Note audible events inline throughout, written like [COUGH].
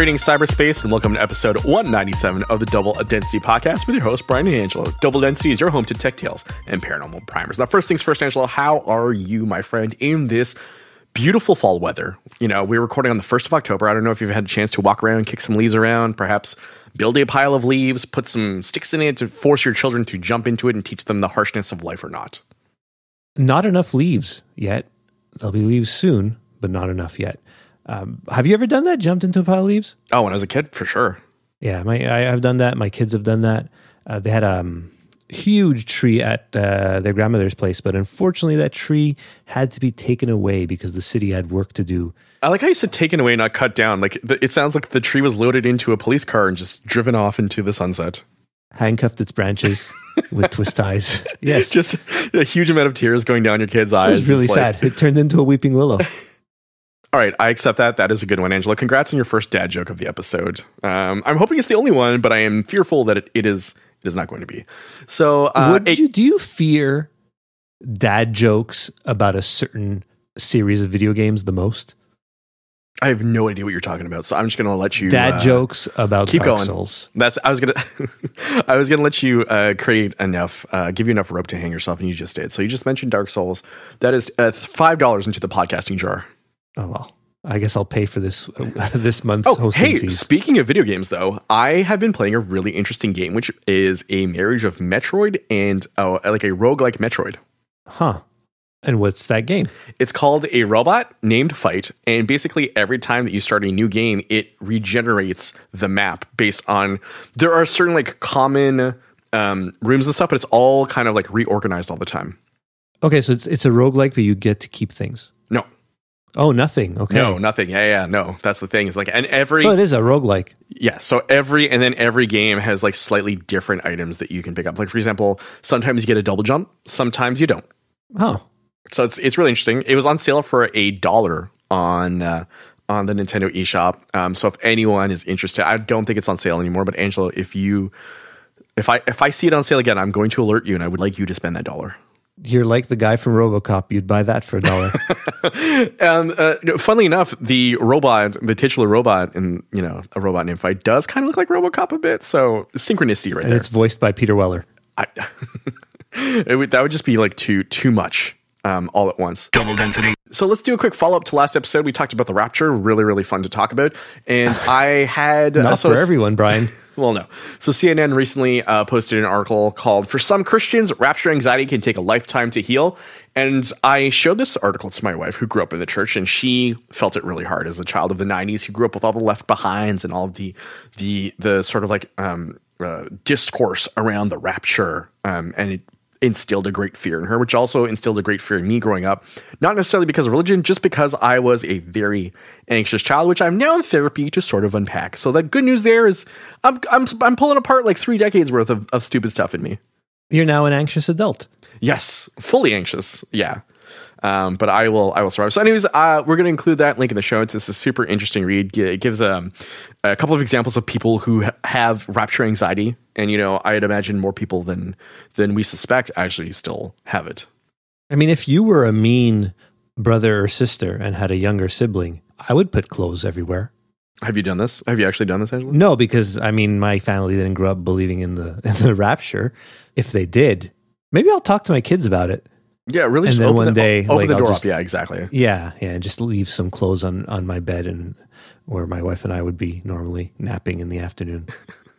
Greetings, cyberspace, and welcome to episode 197 of the Double Density podcast with your host, Brian and Angelo. Double Density is your home to tech tales and paranormal primers. Now, first things first, Angelo, how are you, my friend, in this beautiful fall weather? You know, we're recording on the 1st of October. I don't know if you've had a chance to walk around, kick some leaves around, perhaps build a pile of leaves, put some sticks in it to force your children to jump into it and teach them the harshness of life or not. Not enough leaves yet. There'll be leaves soon, but not enough yet. Um, have you ever done that? Jumped into a pile of leaves? Oh, when I was a kid, for sure. Yeah, my I, I've done that. My kids have done that. Uh, they had a um, huge tree at uh, their grandmother's place, but unfortunately, that tree had to be taken away because the city had work to do. I like how you said taken away, not cut down. Like the, it sounds like the tree was loaded into a police car and just driven off into the sunset. Handcuffed its branches [LAUGHS] with twist ties. [LAUGHS] Yes, Just a huge amount of tears going down your kid's it eyes. was really It's like- sad. It turned into a weeping willow. [LAUGHS] All right, I accept that. That is a good one, Angelo. Congrats on your first dad joke of the episode. Um, I'm hoping it's the only one, but I am fearful that it, it is it is not going to be. So, uh, Would it- you do you fear dad jokes about a certain series of video games the most? I have no idea what you're talking about, so I'm just going to let you dad uh, jokes about keep Dark going. Souls. That's I was gonna [LAUGHS] I was gonna let you uh, create enough, uh, give you enough rope to hang yourself, and you just did. So you just mentioned Dark Souls. That is uh, five dollars into the podcasting jar. Oh well, I guess I'll pay for this [LAUGHS] this month's Oh, hosting hey! fees. Speaking of video games, though, I have been playing a really interesting game, which is a marriage of Metroid and uh, like a roguelike Metroid. Huh? And what's that game? It's called a robot named Fight, and basically every time that you start a new game, it regenerates the map based on there are certain like common um, rooms and stuff, but it's all kind of like reorganized all the time. Okay, so it's it's a roguelike, but you get to keep things. Oh, nothing. Okay. no, nothing. Yeah, yeah, no. That's the thing. Is like, and every So it is a roguelike. yeah, so every and then every game has like slightly different items that you can pick up. Like for example, sometimes you get a double jump, sometimes you don't. Oh, So it's it's really interesting. It was on sale for a dollar on uh, on the Nintendo eShop. Um, so if anyone is interested, I don't think it's on sale anymore. But Angelo, if you if I if I see it on sale again, I'm going to alert you, and I would like you to spend that dollar. You're like the guy from RoboCop. You'd buy that for a dollar. [LAUGHS] Um, uh, funnily enough, the robot, the titular robot, in you know a robot named Fight, does kind of look like RoboCop a bit. So synchronicity right and there. it's voiced by Peter Weller. I, [LAUGHS] it would, that would just be like too too much um, all at once. Double density. So let's do a quick follow up to last episode. We talked about the Rapture, really really fun to talk about, and [LAUGHS] I had Not also for everyone, Brian. Well, no. So CNN recently uh, posted an article called "For Some Christians, Rapture Anxiety Can Take a Lifetime to Heal," and I showed this article to my wife, who grew up in the church, and she felt it really hard as a child of the '90s, who grew up with all the Left Behinds and all the the the sort of like um, uh, discourse around the rapture, um, and it instilled a great fear in her, which also instilled a great fear in me growing up. Not necessarily because of religion, just because I was a very anxious child, which I'm now in therapy to sort of unpack. So the good news there is I'm I'm I'm pulling apart like three decades worth of, of stupid stuff in me. You're now an anxious adult. Yes, fully anxious. Yeah. Um, but I will, I will survive. So, anyways, uh, we're going to include that link in the show notes. It's a super interesting read. It gives um, a couple of examples of people who ha- have rapture anxiety, and you know, I'd imagine more people than than we suspect actually still have it. I mean, if you were a mean brother or sister and had a younger sibling, I would put clothes everywhere. Have you done this? Have you actually done this, Angelo? No, because I mean, my family didn't grow up believing in the [LAUGHS] in the rapture. If they did, maybe I'll talk to my kids about it. Yeah, really. And then open one the, day, open like, the door just- up. Yeah, exactly. Yeah, yeah, and just leave some clothes on on my bed and where my wife and I would be normally napping in the afternoon. [LAUGHS]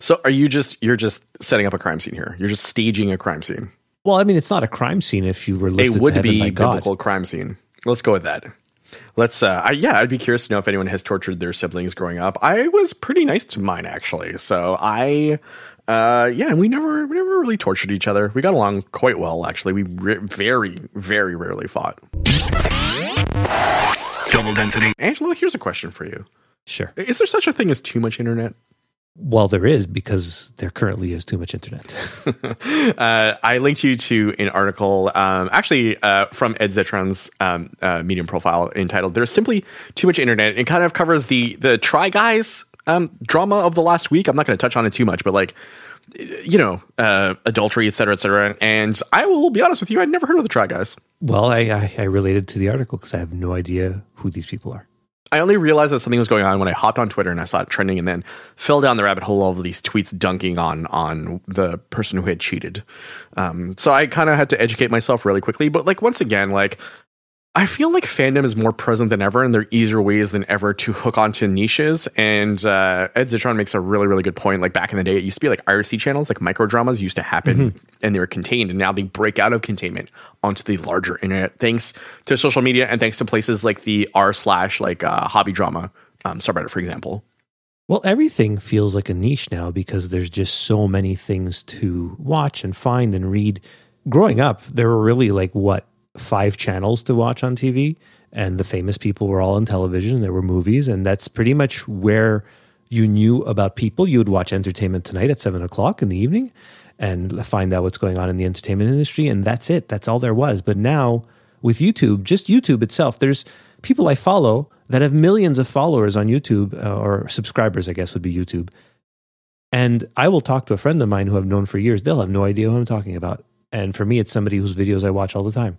So, are you just you're just setting up a crime scene here? You're just staging a crime scene, Well, I mean, it's not a crime scene if you were a lifted to would heaven be by God. biblical crime scene. Let's go with that. Let's. Uh, I, yeah, I'd be curious to know if anyone has tortured their siblings growing up. I was pretty nice to mine actually. So I. Uh, yeah, and we never, we never really tortured each other. We got along quite well, actually. We re- very, very rarely fought. Double density. Angelo, here's a question for you. Sure. Is there such a thing as too much internet? Well, there is because there currently is too much internet. [LAUGHS] uh, I linked you to an article, um, actually uh, from Ed Zitron's um, uh, Medium profile entitled "There's Simply Too Much Internet." It kind of covers the the Try Guys um, drama of the last week. I'm not going to touch on it too much, but like you know, uh, adultery, et cetera, et cetera. And I will be honest with you, I'd never heard of the Try Guys. well, I, I, I related to the article because I have no idea who these people are. I only realized that something was going on when I hopped on Twitter and I saw it trending, and then fell down the rabbit hole of these tweets dunking on on the person who had cheated. Um, so I kind of had to educate myself really quickly. But like once again, like I feel like fandom is more present than ever, and there are easier ways than ever to hook onto niches. And uh, Ed Zitron makes a really, really good point. Like back in the day, it used to be like IRC channels, like micro dramas used to happen, mm-hmm. and they were contained, and now they break out of containment onto the larger internet, thanks to social media and thanks to places like the r slash like uh, hobby drama um, subreddit, for example. Well, everything feels like a niche now because there's just so many things to watch and find and read. Growing up, there were really like what five channels to watch on TV, and the famous people were all on television. There were movies, and that's pretty much where you knew about people. You would watch Entertainment Tonight at seven o'clock in the evening and find out what's going on in the entertainment industry, and that's it. That's all there was. But now with YouTube, just YouTube itself, there's people I follow that have millions of followers on YouTube uh, or subscribers, I guess would be YouTube. And I will talk to a friend of mine who I've known for years. They'll have no idea who I'm talking about. And for me, it's somebody whose videos I watch all the time.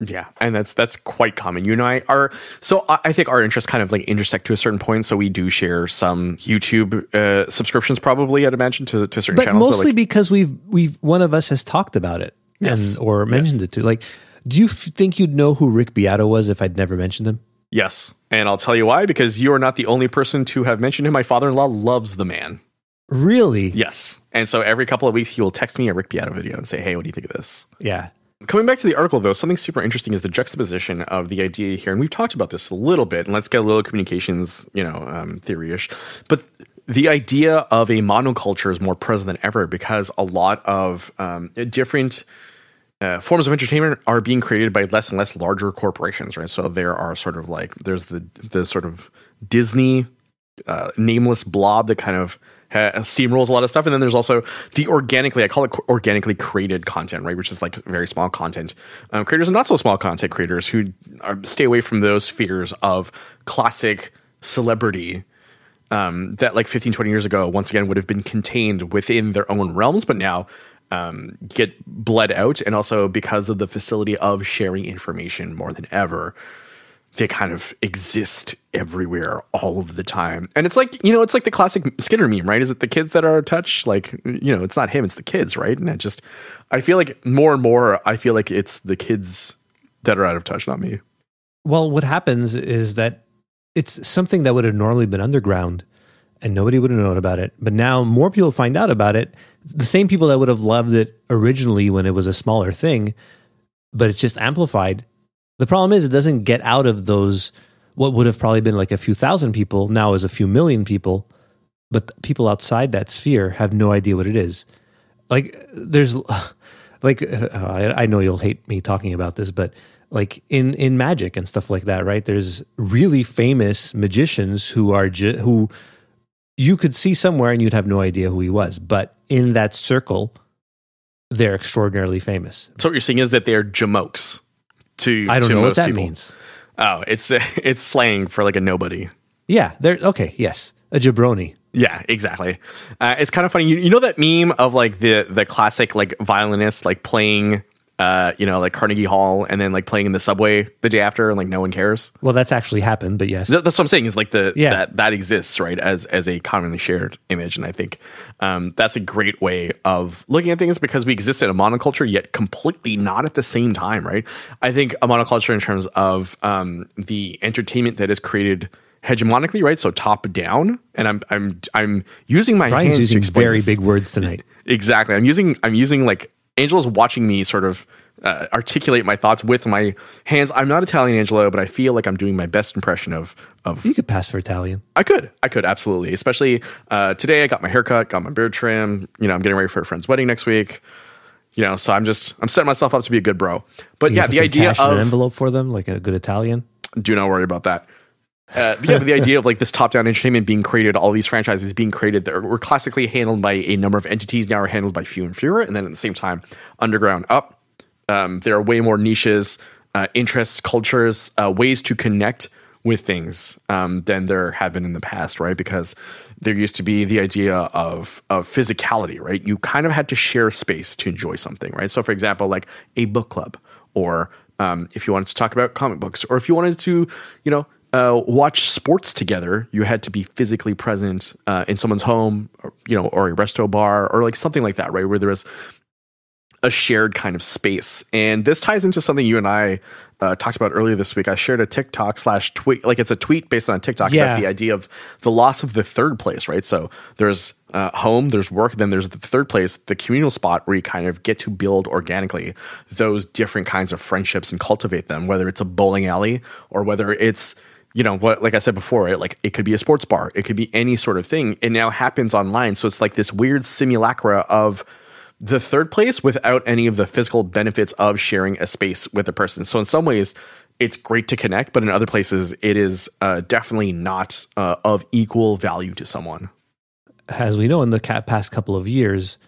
Yeah, and that's that's quite common. You and I are so I think our interests kind of like intersect to a certain point. So we do share some YouTube uh, subscriptions, probably I'd imagine to to certain but channels. Mostly but like, because we've we've one of us has talked about it yes. and or mentioned yes. it to. Like, do you f- think you'd know who Rick Beato was if I'd never mentioned him? Yes, and I'll tell you why. Because you are not the only person to have mentioned him. My father-in-law loves the man. Really? Yes. And so every couple of weeks he will text me a Rick Beato video and say, "Hey, what do you think of this?" Yeah. Coming back to the article, though, something super interesting is the juxtaposition of the idea here, and we've talked about this a little bit. And let's get a little communications, you know, um, theory-ish. But the idea of a monoculture is more present than ever because a lot of um, different uh, forms of entertainment are being created by less and less larger corporations, right? So there are sort of like there's the the sort of Disney uh, nameless blob that kind of steamrolls a lot of stuff. And then there's also the organically, I call it organically created content, right? Which is like very small content um, creators and not so small content creators who are, stay away from those spheres of classic celebrity um, that like 15, 20 years ago, once again, would have been contained within their own realms, but now um, get bled out. And also because of the facility of sharing information more than ever they kind of exist everywhere all of the time. And it's like, you know, it's like the classic Skinner meme, right? Is it the kids that are touched? Like, you know, it's not him, it's the kids, right? And I just, I feel like more and more, I feel like it's the kids that are out of touch, not me. Well, what happens is that it's something that would have normally been underground and nobody would have known about it. But now more people find out about it. The same people that would have loved it originally when it was a smaller thing, but it's just amplified the problem is it doesn't get out of those what would have probably been like a few thousand people now is a few million people, but people outside that sphere have no idea what it is. Like there's [SIGHS] like uh, I, I know you'll hate me talking about this, but like in in magic and stuff like that, right? There's really famous magicians who are ju- who you could see somewhere and you'd have no idea who he was, but in that circle, they're extraordinarily famous. So what you're saying is that they're jamokes to I don't to know what that people. means. Oh, it's [LAUGHS] it's slang for like a nobody. Yeah, there. Okay, yes, a jabroni. Yeah, exactly. Uh, it's kind of funny. You, you know that meme of like the the classic like violinist like playing uh, you know, like Carnegie Hall and then like playing in the subway the day after and like no one cares. Well, that's actually happened, but yes. That's what I'm saying is like the yeah. that that exists, right, as as a commonly shared image. And I think um, that's a great way of looking at things because we exist in a monoculture yet completely not at the same time, right? I think a monoculture in terms of um, the entertainment that is created hegemonically, right? So top down, and I'm I'm I'm using my Brian's hands using very this. big words tonight. Exactly, I'm using I'm using like Angelo's watching me sort of uh, articulate my thoughts with my hands. I'm not Italian, Angelo, but I feel like I'm doing my best impression of of. You could pass for Italian. I could, I could absolutely. Especially uh, today, I got my haircut, got my beard trim. You know, I'm getting ready for a friend's wedding next week. You know, so I'm just I'm setting myself up to be a good bro. But you yeah, the idea of an envelope for them, like a good Italian. Do not worry about that. Uh, yeah, but the [LAUGHS] idea of like this top-down entertainment being created, all these franchises being created that were classically handled by a number of entities, now are handled by few and fewer, and then at the same time, underground up. Um, there are way more niches, uh, interests, cultures, uh, ways to connect with things um, than there have been in the past, right? Because there used to be the idea of of physicality, right? You kind of had to share space to enjoy something, right? So, for example, like a book club, or um, if you wanted to talk about comic books, or if you wanted to, you know, uh, watch sports together, you had to be physically present uh, in someone's home, or, you know, or a resto bar, or like something like that, right? Where there was a shared kind of space. And this ties into something you and I uh, talked about earlier this week. I shared a TikTok slash tweet, like it's a tweet based on TikTok Yeah. about the idea of the loss of the third place, right? So there's uh, home, there's work, then there's the third place, the communal spot where you kind of get to build organically those different kinds of friendships and cultivate them, whether it's a bowling alley or whether it's you know what like i said before right like it could be a sports bar it could be any sort of thing it now happens online. So it's like this weird simulacra of the third place without any of the physical benefits of sharing a space with a person. So in some ways it's great to connect but in other places it is uh, definitely not uh, of equal value to someone. As we know in the past couple of years,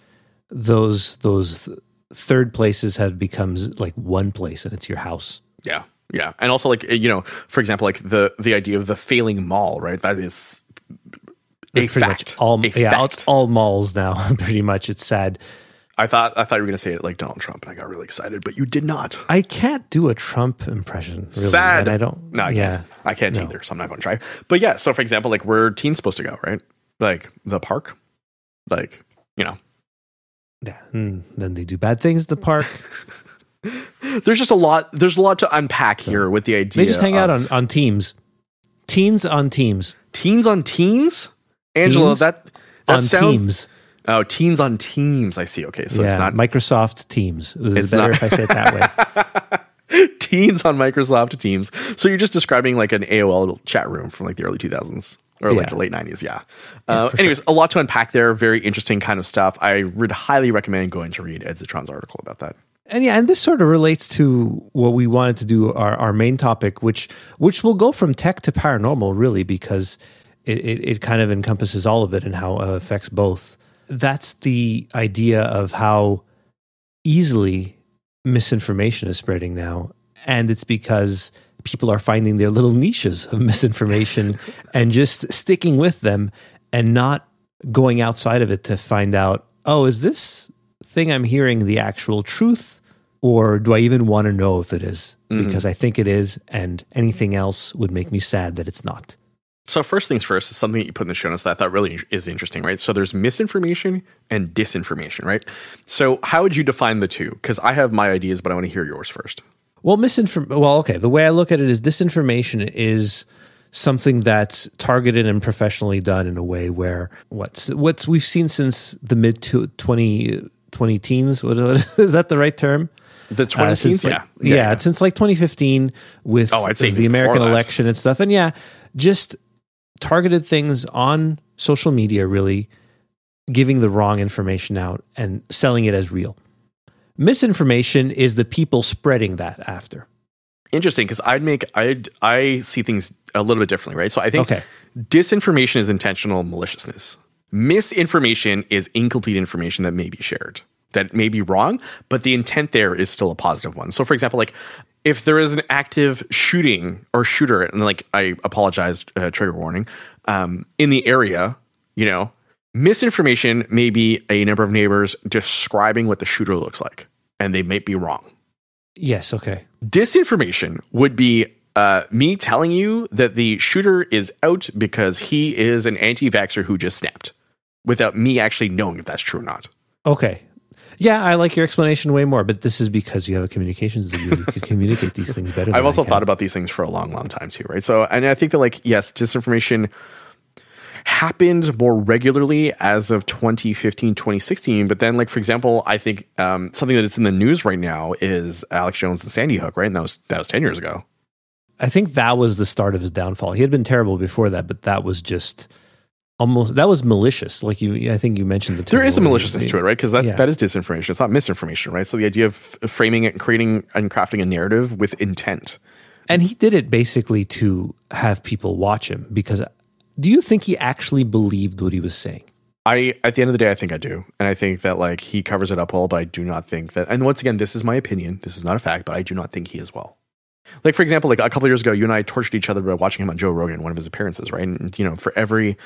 those those th- third places have become like one place, and it's your house. yeah yeah and also like you know for example like the the idea of the failing mall right that is a Pretty fact much all a yeah, fact. it's all malls now. [LAUGHS] Pretty much, it's sad. I thought I thought you were going to say it like Donald Trump, and I got really excited, but you did not. I can't do a Trump impression. Really, Sad. I don't. No, I yeah. can't. I can't No. either, so I'm not going to try. But yeah, so for example, like where teens supposed to go, right? Like the park, like you know, Yeah, and then they do bad things at the park. [LAUGHS] there's just a lot. There's a lot to unpack here with the idea. They just hang out on on teams. Teens on teams. teens on teens. Angelo, Teens that that on sounds. teams. Oh, teens on teams. I see. Okay, so yeah, it's not Microsoft Teams. It's, It's better not- if I say it that way. [LAUGHS] teens on Microsoft Teams. So you're just describing like an AOL chat room from like the early 2000s or like Yeah. the late 90s. Yeah. uh, anyways, a lot to unpack there. Very interesting kind of stuff. I would highly recommend going to read Ed Zitron's article about that. And yeah, and this sort of relates to what we wanted to do our, our main topic, which which will go from tech to paranormal, really, because it, it, it kind of encompasses all of it and how it affects both. That's the idea of how easily misinformation is spreading now. And it's because people are finding their little niches of misinformation [LAUGHS] and just sticking with them and not going outside of it to find out, oh, is this thing I'm hearing the actual truth? Or do I even want to know if it is? Mm-hmm. Because I think it is, and anything else would make me sad that it's not. So first things first is something that you put in the show notes that I thought really is interesting, right? So there's misinformation and disinformation, right? So how would you define the two? Because I have my ideas, but I want to hear yours first. Well, misinformation. Well, okay. The way I look at it is disinformation is something that's targeted and professionally done in a way where what's what's we've seen since the mid to 20, 20 teens. What, [LAUGHS] what is that the right term? The 20 Uh, since yeah. like- yeah, since like 2015 with Oh, I'd say the American election and stuff. And yeah, just targeted things on social media, really giving the wrong information out and selling it as real. Misinformation is the people spreading that after. Interesting, because I'd make I I see things a little bit differently, right? So I think Okay. disinformation is intentional maliciousness. Misinformation is incomplete information that may be shared, that may be wrong, but the intent there is still a positive one. So, for example, like if there is an active shooting or shooter, and like I apologize, uh, trigger warning, um, in the area, you know, misinformation may be a number of neighbors describing what the shooter looks like, and they may be wrong Yes, okay. disinformation would be uh, me telling you that the shooter is out because he is an anti-vaxxer who just snapped without me actually knowing if that's true or not. Okay. Yeah, I like your explanation way more, but this is because you have a communications degree. You can communicate these things better. [LAUGHS] I've also thought about these things for a long, long time too, right? So, and I think that like, yes, disinformation happened more regularly as of 2015, 2016. But then, like, for example, I think um, something that is in the news right now is Alex Jones and Sandy Hook, right? And that was, that was 10 years ago. I think that was the start of his downfall. He had been terrible before that, but that was just almost that was malicious. Like you, I think you mentioned the term There is a maliciousness to it, right? Because that's Yeah. that is disinformation. It's not misinformation, right? So the idea of framing it and creating and crafting a narrative with intent. and he did it basically to have people watch him. Because do you think he actually believed what he was saying? I at the end of the day, I think I do, and I think that like he covers it up well. But I do not think that. And once again, this is my opinion. This is not a fact, but I do not think he is well. Like for example, like a couple years ago, you and I tortured each other by watching him on Joe Rogan, one of his appearances, right? And you know, for every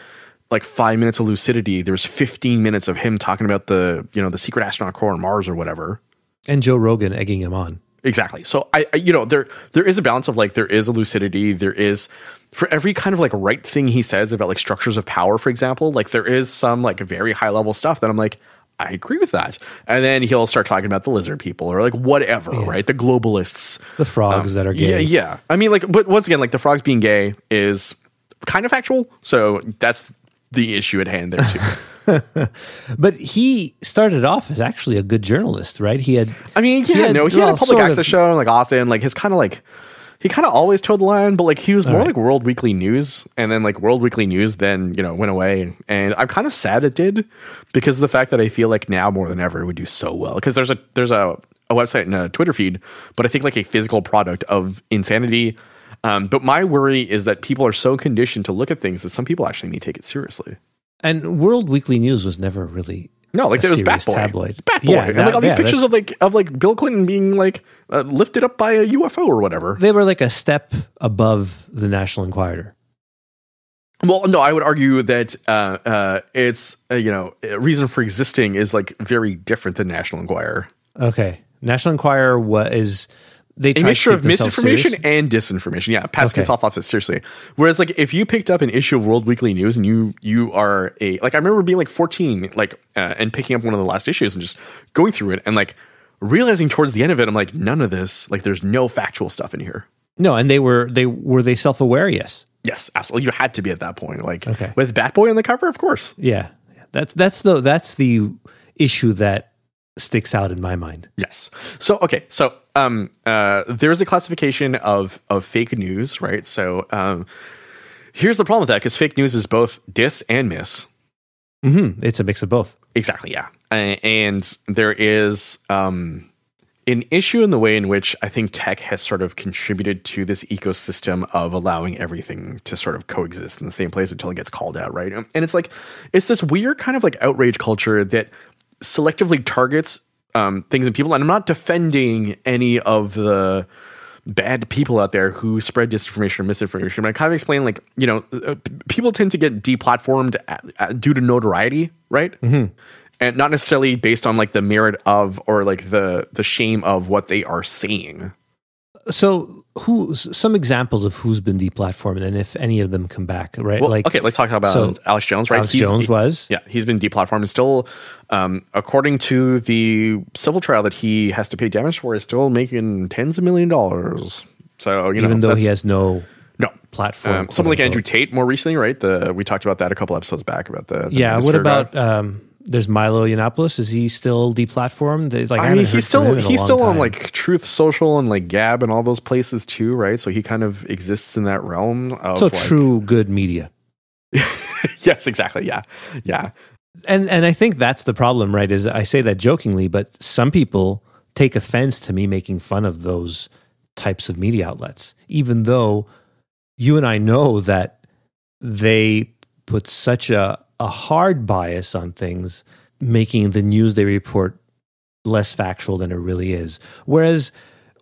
like five minutes of lucidity, there was 15 minutes of him talking about the you know the secret astronaut core on Mars or whatever. And Joe Rogan egging him on. Exactly. So I, I, you know, there there is a balance of like there is a lucidity, there is for every kind of like right thing he says about like structures of power, for example, like there is some like very high level stuff that I'm like, I agree with that. And then he'll start talking about the lizard people or like whatever, yeah. right? The globalists, the frogs um, that are gay. Yeah, yeah. I mean, like, but once again, like the frogs being gay is kind of factual. So that's the issue at hand there too. [LAUGHS] but he started off as actually a good journalist, right? He had. I mean, yeah, had, no, he well, had a public access of, show in like Austin, like his kind of like. He kind of always toed the line, but like he was more right. like World Weekly News, and then like World Weekly News then you know went away, and I'm kind of sad it did because of the fact that I feel like now more than ever it would do so well because there's a there's a a website and a Twitter feed, but I think like a physical product of insanity. Um, but my worry is that people are so conditioned to look at things that some people actually need to take it seriously. And World Weekly News was never really no, like there was Bat Boy, tabloid. Bat Boy, yeah, and like all these yeah, pictures of like of like Bill Clinton being like uh, lifted up by a UFO or whatever. They were like a step above the National Enquirer. Well, no, I would argue that uh, uh, it's uh, you know reason for existing is like very different than National Enquirer. Okay, National Enquirer was they a mixture of misinformation serious? and disinformation. Yeah, pass okay. off office seriously. Whereas, like, if you picked up an issue of World Weekly News and you you are a like, I remember being like fourteen, like, uh, and picking up one of the last issues and just going through it and like realizing towards the end of it, I'm like, none of this, like, there's no factual stuff in here. No, and they were they were they self aware. Yes, yes, absolutely. You had to be at that point, like, okay. with Batboy on the cover, of course. Yeah, that's that's the that's the issue that sticks out in my mind. Yes. So okay, so um, uh, there's a classification of of fake news, right? So um, here's the problem with that because fake news is both dis and miss. Mm-hmm. It's a mix of both. Exactly. Yeah, and there is um, an issue in the way in which I think tech has sort of contributed to this ecosystem of allowing everything to sort of coexist in the same place until it gets called out, right? And it's like it's this weird kind of like outrage culture that selectively targets um, things and people. And I'm not defending any of the bad people out there who spread disinformation or misinformation. But I kind of explain, like, you know, uh, people tend to get deplatformed at, at, due to notoriety, right? Mm-hmm. And not necessarily based on like the merit of or like the the shame of what they are saying. So, who some examples of who's been deplatformed, and if any of them come back, right? Well, like, okay, let's talk about so Alex Jones, right? Alex he's, Jones was, yeah, he's been deplatformed, and still, um, according to the civil trial that he has to pay damage for, is still making tens of million dollars. So, you know, even though he has no no platform. Um, someone like Andrew Tate more recently, right? The we talked about that a couple episodes back about the, the yeah. What about um, there's Milo Yiannopoulos. Is he still deplatformed? Like, I, I mean, he's still he's still time. on like Truth Social and like Gab and all those places too, right? So he kind of exists in that realm. Of, so like, true good media. [LAUGHS] yes, exactly. Yeah, yeah. And and I think that's the problem, right? Is I say that jokingly, but some people take offense to me making fun of those types of media outlets, even though you and I know that they put such a a hard bias on things, making the news they report less factual than it really is. Whereas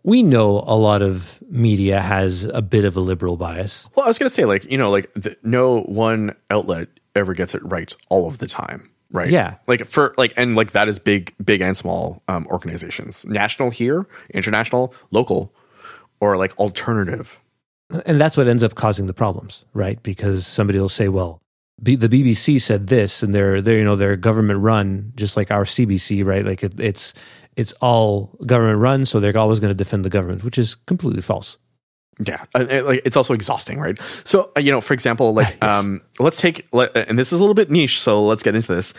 we know a lot of media has a bit of a liberal bias. Well, I was going to say, like, you know, like the, no one outlet ever gets it right all of the time. Right. Yeah. Like for like and like that is big, big and small um, organizations. National here, international, local, or like alternative. And that's what ends up causing the problems, right? Because somebody will say, well, B- the BBC said this, and they're they're you know they're government run, just like our CBC, right? Like it, it's it's all government run, so they're always going to defend the government, which is completely false. Yeah, uh, like it's also exhausting, right? So uh, you know, for example, like [LAUGHS] yes. um, let's take let, and this is a little bit niche, so let's get into this.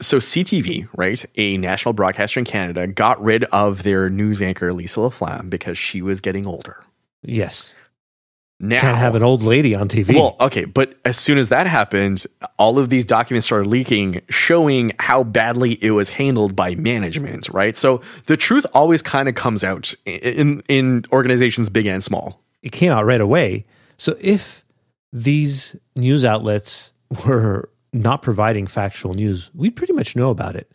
So CTV, right, a national broadcaster in Canada, got rid of their news anchor Lisa LaFlamme because she was getting older. Yes. Now, Can't have an old lady on TV. Well, okay, but as soon as that happened, all of these documents started leaking, showing how badly it was handled by management. Right, so the truth always kind of comes out in in organizations big and small. It came out right away. So if these news outlets were not providing factual news, we pretty much know about it.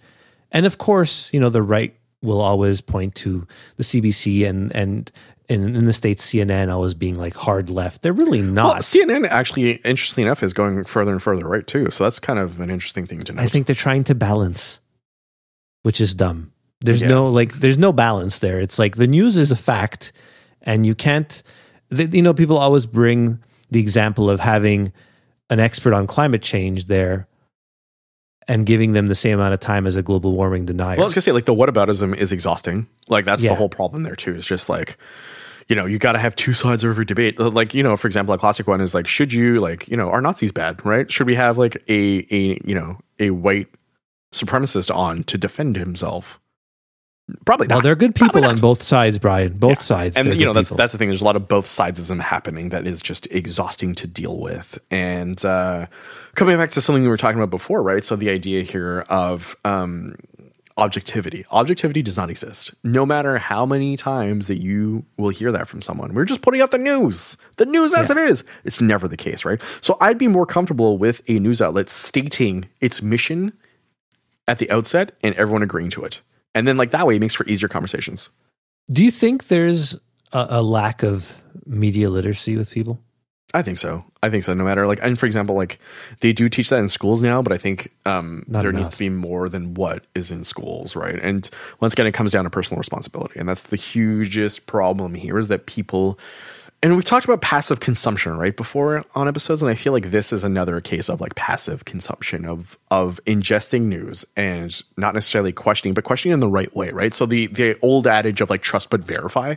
And of course, you know the right will always point to the CBC and and in, in the states, CNN always being like hard left. They're really not. Well, CNN actually, interestingly enough, is going further and further right too. So that's kind of an interesting thing to know. I think they're trying to balance, which is dumb. There's Yeah. no like there's no balance there. It's like the news is a fact and you can't you know people always bring the example of having an expert on climate change there and giving them the same amount of time as a global warming denier. Well, I was gonna say like the whataboutism is exhausting. Like that's Yeah. the whole problem there too. It's just like you know you got to have two sides of every debate. Like you know, for example, a classic one is like, should you like you know are Nazis bad? Right? Should we have like a a you know a white supremacist on to defend himself? Probably not. well, not. they're good people on both sides, Brian. Both sides. and you know that's people. that's the thing. There's a lot of both sidesism happening that is just exhausting to deal with. And uh, coming back to something we were talking about before, right? So the idea here of um, objectivity. Objectivity does not exist. No matter how many times that you will hear that from someone, we're just putting out the news. The news as it is. It's never the case, right? So I'd be more comfortable with a news outlet stating its mission at the outset and everyone agreeing to it. And then like that way it makes for easier conversations. Do you think there's a, a lack of media literacy with people? I think so. I think so. No matter like, and for example, like they do teach that in schools now, but I think um, Not there needs to be more than what is in schools, right? And once again, it comes down to personal responsibility, and that's the hugest problem here is that people. And we talked about passive consumption right before on episodes, and I feel like this is another case of like passive consumption of of ingesting news and not necessarily questioning, but questioning in the right way, right? So the the old adage of like trust but verify,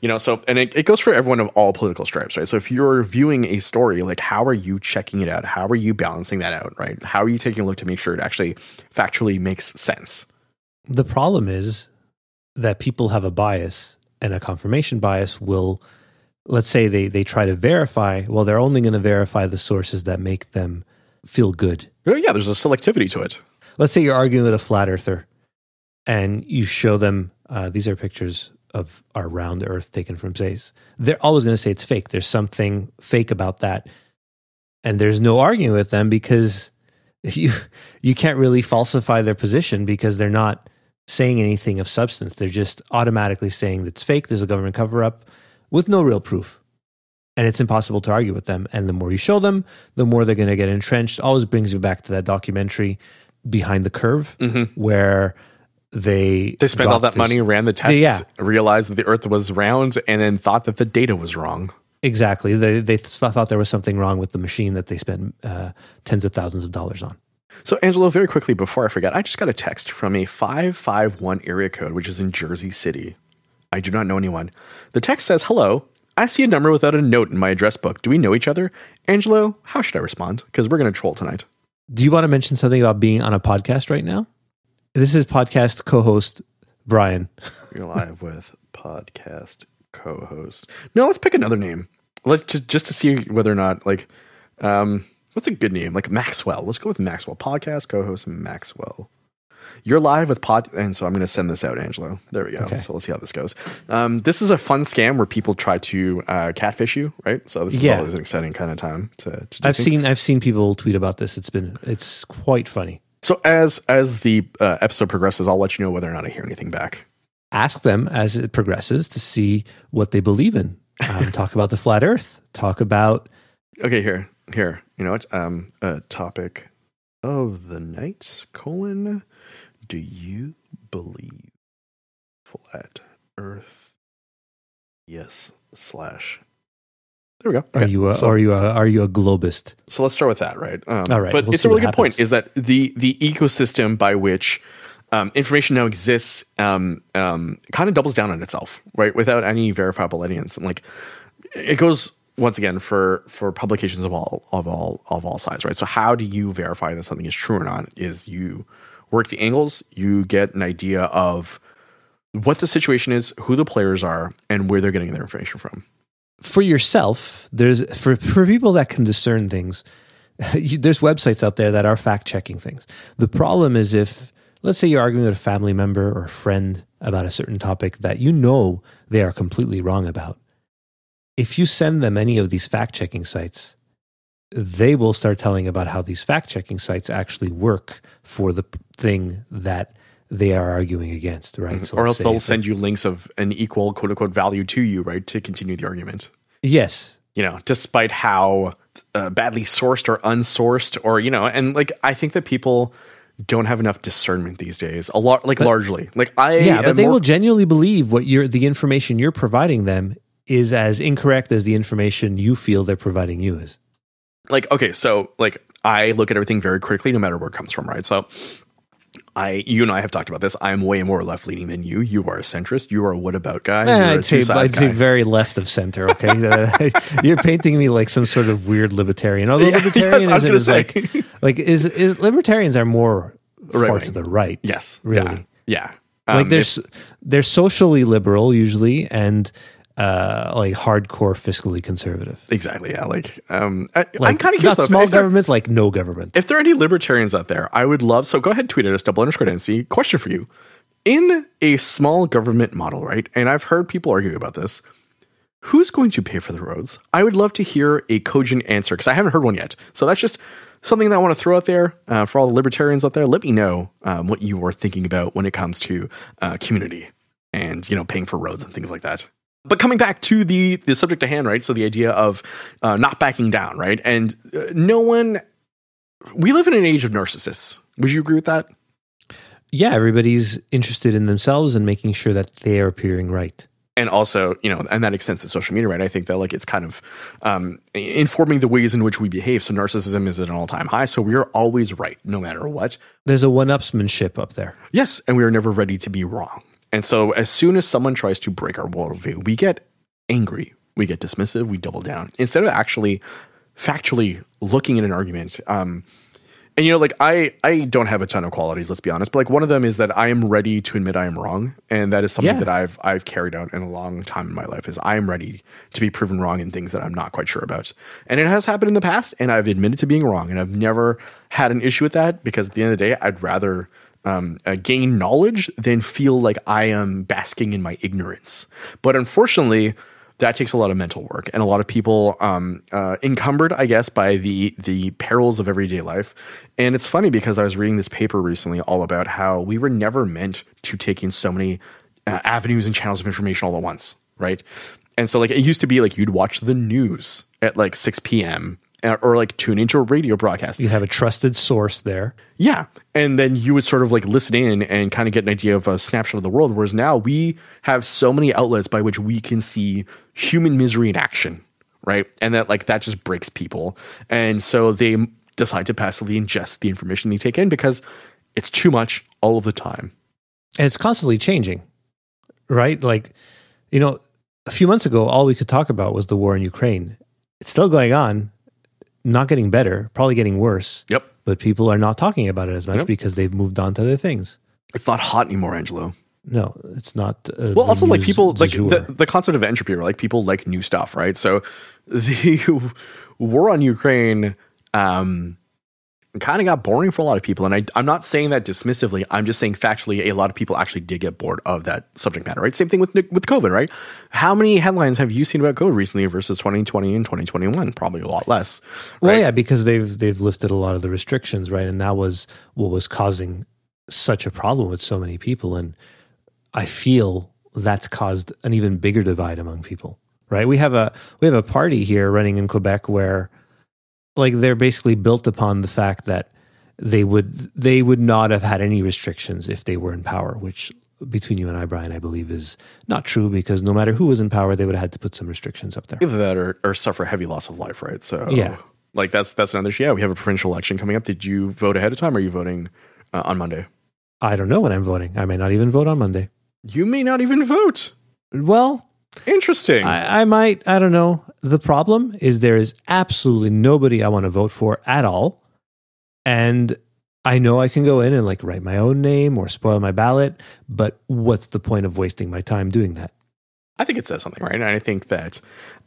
you know. So and it, it goes for everyone of all political stripes, right? So if you're viewing a story, like how are you checking it out? How are you balancing that out, right? How are you taking a look to make sure it actually factually makes sense? The problem is that people have a bias, and a confirmation bias will, let's say they, they try to verify, well, they're only going to verify the sources that make them feel good. Oh, yeah, there's a selectivity to it. Let's say you're arguing with a flat earther and you show them uh, these are pictures of our round earth taken from space. They're always going to say it's fake. There's something fake about that. And there's no arguing with them because [LAUGHS] you you can't really falsify their position because they're not saying anything of substance. They're just automatically saying that it's fake. There's a government cover up with no real proof. And it's impossible to argue with them. And the more you show them, the more they're going to get entrenched. Always brings you back to that documentary Behind the Curve, where they They spent all that money, this- ran the tests, Yeah. realized that the Earth was round, and then thought that the data was wrong. Exactly. They they thought there was something wrong with the machine that they spent uh, tens of thousands of dollars on. So, Angelo, very quickly before I forget, I just got a text from a 551 area code, which is in Jersey City. I do not know anyone. The text says, Hello, I see a number without a note in my address book. Do we know each other? Angelo, how should I respond? Because we're going to troll tonight. Do you want to mention something about being on a podcast right now? This is podcast co-host Brian. [LAUGHS] You're live with podcast co host. No, let's pick another name. Let's just, just to see whether or not, like, um, what's a good name? Like Maxwell. Let's go with Maxwell. Podcast co host Maxwell. You're live with pod, and so I'm going to send this out, Angelo. There we go. Okay. So let's see how this goes. Um, this is a fun scam where people try to uh, catfish you, right? So this is Yeah. always an exciting kind of time to. to do I've things. seen I've seen people tweet about this. It's been it's quite funny. So as as the uh, episode progresses, I'll let you know whether or not I hear anything back. Ask them as it progresses to see what they believe in. Um, talk about the flat Earth. Talk about Okay, here, here. You know what? Um, a topic of the night: colon. Do you believe flat Earth? Yes. Slash. There we go. are you a, so, are you a, are you a globist? so let's start with that, right? Um, All right, But we'll it's a really good point. Is that the the ecosystem by which um, information now exists um, um, kind of doubles down on itself, right? Without any verifiable evidence, and like it goes once again for for publications of all of all of all sides, right? So how do you verify that something is true or not? Is you work the angles, you get an idea of what the situation is, who the players are, and where they're getting their information from. for yourself, there's for for people that can discern things. [LAUGHS] There's websites out there that are fact checking things. The problem is if, let's say, you're arguing with a family member or a friend about a certain topic that you know they are completely wrong about. If you send them any of these fact checking sites, they will start telling about how these fact checking sites actually work for the thing that they are arguing against, right? So or else they'll send you links of an equal quote unquote value to you, right, to continue the argument. yes, You know, despite how uh, badly sourced or unsourced, or you know, and like I think that people don't have enough discernment these days. A lot, like largely, like I Yeah, but they more- will genuinely believe what you're the information you're providing them is as incorrect as the information you feel they're providing you is. Like okay so like i look at everything very critically no matter where it comes from right so i you and i have talked about this i'm way more left leaning than you you are a centrist you are a what about guy Eh, I'd say I'd say very left of center. Okay, [LAUGHS] Uh, [LAUGHS] you're painting me like some sort of weird libertarian. Although Yeah, [LAUGHS] yes, libertarianism gonna is like say. like is, is libertarians are more Right far wing. to the right. yes really. yeah, yeah. like Um, they're if- they're socially liberal usually and uh like hardcore fiscally conservative. exactly yeah like um I, Like i'm kind of curious not small government, like no government. if there are any libertarians out there i would love so go ahead tweet at us double underscore NC. question for you in a small government model right and i've heard people argue about this who's going to pay for the roads? I would love to hear a cogent answer because I haven't heard one yet. So that's just something that I want to throw out there uh, for all the libertarians out there. Let me know um, what you are thinking about when it comes to uh, community and you know paying for roads and things like that. But coming back to the the subject at hand, right? So the idea of uh, not backing down, right? And uh, no one. We live in an age of narcissists. Would you agree with that? Yeah, everybody's interested in themselves and making sure that they are appearing right. and also you know and that extends to social media right i think that like it's kind of um, informing the ways in which we behave so narcissism is at an all-time high so we are always right no matter what There's a one-upsmanship up there. yes and we are never ready to be wrong and so as soon as someone tries to break our worldview we get angry we get dismissive we double down instead of actually factually looking at an argument um, and you know, like I, I don't have a ton of qualities. Let's be honest, but like one of them is that I am ready to admit I am wrong, and that is something Yeah. that I've I've carried out in a long time in my life. Is I am ready to be proven wrong in things that I'm not quite sure about, and it has happened in the past, and I've admitted to being wrong, and I've never had an issue with that because at the end of the day, I'd rather um, uh, gain knowledge than feel like I am basking in my ignorance. But unfortunately, that takes a lot of mental work and a lot of people um, uh, encumbered, I guess, by the the perils of everyday life. And it's funny because I was reading this paper recently all about how we were never meant to take in so many uh, avenues and channels of information all at once, right? And so, like, it used to be like you'd watch the news at like 6 p.m. uh, or like tune into a radio broadcast. You'd have a trusted source there. Yeah. And then you would sort of like listen in and kind of get an idea of a snapshot of the world. Whereas now we have so many outlets by which we can see human misery in action, right? And that like that just breaks people. And so they decide to passively ingest the information they take in because it's too much all of the time. And it's constantly changing, right? Like, you know, a few months ago, all we could talk about was the war in Ukraine. It's still going on, not getting better, probably getting worse, Yep. but people are not talking about it as much Yep. because they've moved on to other things. It's not hot anymore, Angelo. No, it's not. Uh, Well, also like people like the, the concept of entropy, right? like people like new stuff, right? So [LAUGHS] the war on Ukraine um, kind of got boring for a lot of people, and I, I'm not saying that dismissively. I'm just saying factually, a lot of people actually did get bored of that subject matter, right? Same thing with with COVID, right? How many headlines have you seen about COVID recently versus 2020 and 2021? Probably a lot less. Well, right? yeah, because they've they've lifted a lot of the restrictions, right? And that was what was causing such a problem with so many people. And I feel that's caused an even bigger divide among people, right? We have a we have a party here running in Quebec where, like, they're basically built upon the fact that they would they would not have had any restrictions if they were in power, which between you and I, Brian, I believe is not true because no matter who was in power, they would have had to put some restrictions up there. Either that or, or suffer heavy loss of life, right? So Yeah. like that's that's another issue. Yeah, we have a provincial election coming up. Did you vote ahead of time? or Are you voting uh, on Monday? I don't know when I'm voting. I may not even vote on Monday. You may not even vote. Well, Interesting. I, I might. I don't know. The problem is there is absolutely nobody I want to vote for at all, and I know I can go in and like write my own name or spoil my ballot. But what's the point of wasting my time doing that? I think it says something, right? And I think that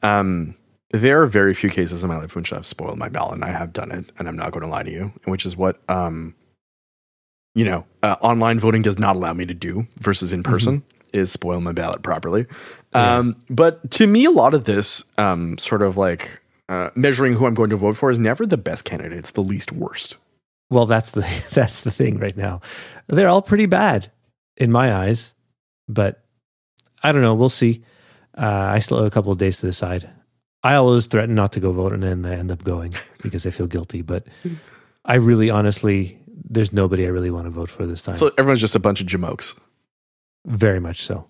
um, there are very few cases in my life in which I've spoiled my ballot, and I have done it, and I'm not going to lie to you, which is what um, you know, uh, online voting does not allow me to do versus in person is spoil my ballot properly. Um, but to me, a lot of this um, sort of like uh, measuring who I'm going to vote for is never the best candidate; it's the least worst. Well, that's the [LAUGHS] that's the thing right now. They're all pretty bad in my eyes, but I don't know. We'll see. Uh, I still have a couple of days to decide. I always threaten not to go vote, and then I end up going [LAUGHS] because I feel guilty. But I really, honestly, there's nobody I really want to vote for this time. So everyone's just a bunch of jamokes. Very much so.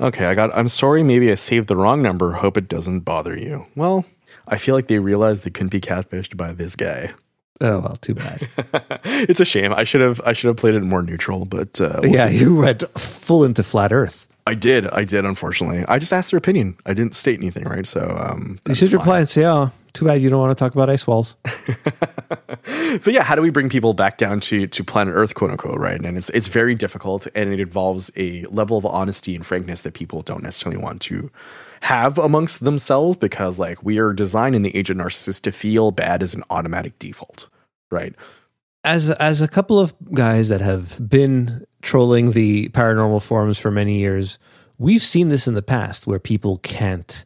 Okay, I got. I'm sorry. Maybe I saved the wrong number. Hope it doesn't bother you. Well, I feel like they realized they couldn't be catfished by this guy. Oh well, too bad. [LAUGHS] it's a shame. I should have. I should have played it more neutral. But uh, we'll yeah, see. you went full into flat Earth. I did. I did. Unfortunately, I just asked their opinion. I didn't state anything, right? So um, You should fine. reply and say, "Oh, too bad you don't want to talk about ice walls." [LAUGHS] [LAUGHS] But yeah, how do we bring people back down to to planet Earth, quote unquote, right? And it's it's very difficult, and it involves a level of honesty and frankness that people don't necessarily want to have amongst themselves because, like, we are designed in the age of narcissists to feel bad as an automatic default, right? as as a couple of guys that have been trolling the paranormal forums for many years, we've seen this in the past where people can't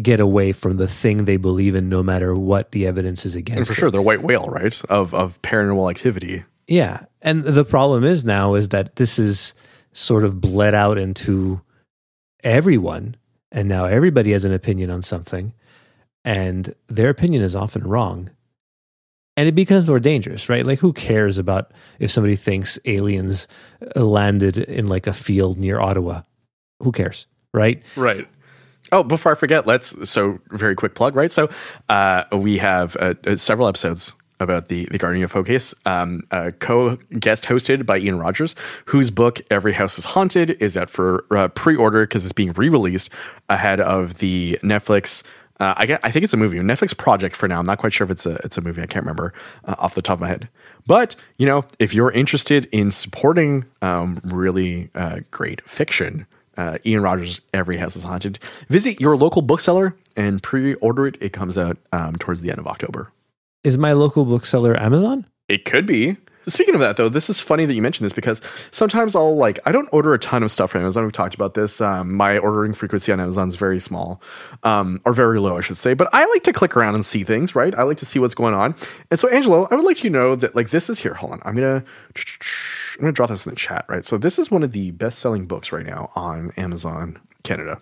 get away from the thing they believe in, no matter what the evidence is against. And for it. sure, the white whale, right, of of paranormal activity. Yeah, and the problem is now is that this is sort of bled out into everyone, and now everybody has an opinion on something, and their opinion is often wrong. And it becomes more dangerous, right? Like, who cares about if somebody thinks aliens uh, landed in like a field near Ottawa? Who cares, right? Right. Oh, before I forget, let's so very quick plug, right? So uh, we have uh, uh, several episodes about the the Guardian UFO case, um, uh, co guest hosted by Ian Rogers, whose book "Every House Is Haunted" is out for uh, pre order because it's being re released ahead of the Netflix. Uh, I get, I think it's a movie, a Netflix project for now. I'm not quite sure if it's a it's a movie. I can't remember uh, off the top of my head. But you know, if you're interested in supporting um, really uh, great fiction, uh, Ian Rogers' Every House is Haunted. Visit your local bookseller and pre-order it. It comes out um, towards the end of October. Is my local bookseller Amazon? It could be. Speaking of that, though, this is funny that you mentioned this because sometimes I'll like I don't order a ton of stuff from Amazon. We've talked about this. Um, my ordering frequency on Amazon is very small, um, or very low, I should say. But I like to click around and see things, right? I like to see what's going on. And so, Angelo, I would like you to know that like this is here. Hold on, I'm gonna I'm gonna draw this in the chat, right? So this is one of the best-selling books right now on Amazon Canada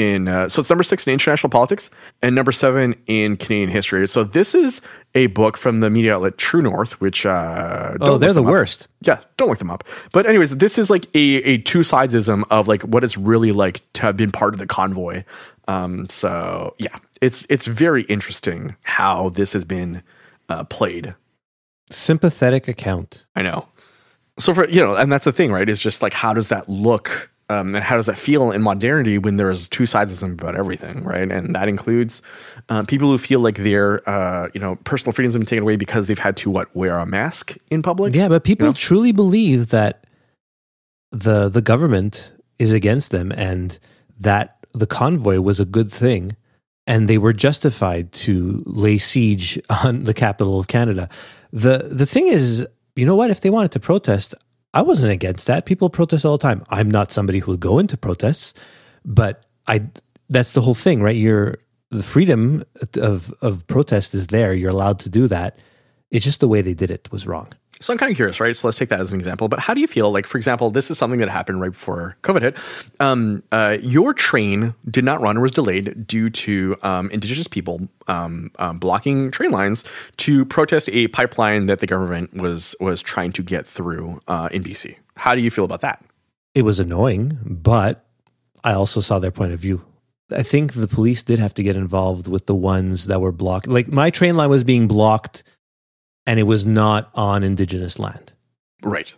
in uh, so it's number six in international politics and number seven in Canadian history. So this is a book from the media outlet True North, which uh, Oh, they're the up. worst. Yeah, don't look them up. But anyways, this is like a a two sidesism of like what it's really like to have been part of the convoy. Um, so yeah, it's it's very interesting how this has been uh, played. Sympathetic account. I know. So for you know, and that's the thing, right? Is just like how does that look? Um, and how does that feel in modernity when there's two sidesism about everything, right? And that includes uh, people who feel like their, uh, you know, personal freedoms have been taken away because they've had to what wear a mask in public. Yeah, but people know? truly believe that the the government is against them and that the convoy was a good thing and they were justified to lay siege [LAUGHS] on the capital of Canada. The the thing is, you know what, if they wanted to protest, I wasn't against that. People protest all the time. I'm not somebody who would go into protests, but I that's the whole thing, right? You're the freedom of of protest is there. You're allowed to do that. It's just the way they did it was wrong. So I'm kind of curious, right? So let's take that as an example. But how do you feel? Like, for example, this is something that happened right before COVID hit. Um, uh, your train did not run or was delayed due to um, Indigenous people um, um, blocking train lines to protest a pipeline that the government was was trying to get through uh, in BC. How do you feel about that? it was annoying, but I also saw their point of view. I think the police did have to get involved with the ones that were blocked. Like my train line was being blocked and it was not on indigenous land. Right.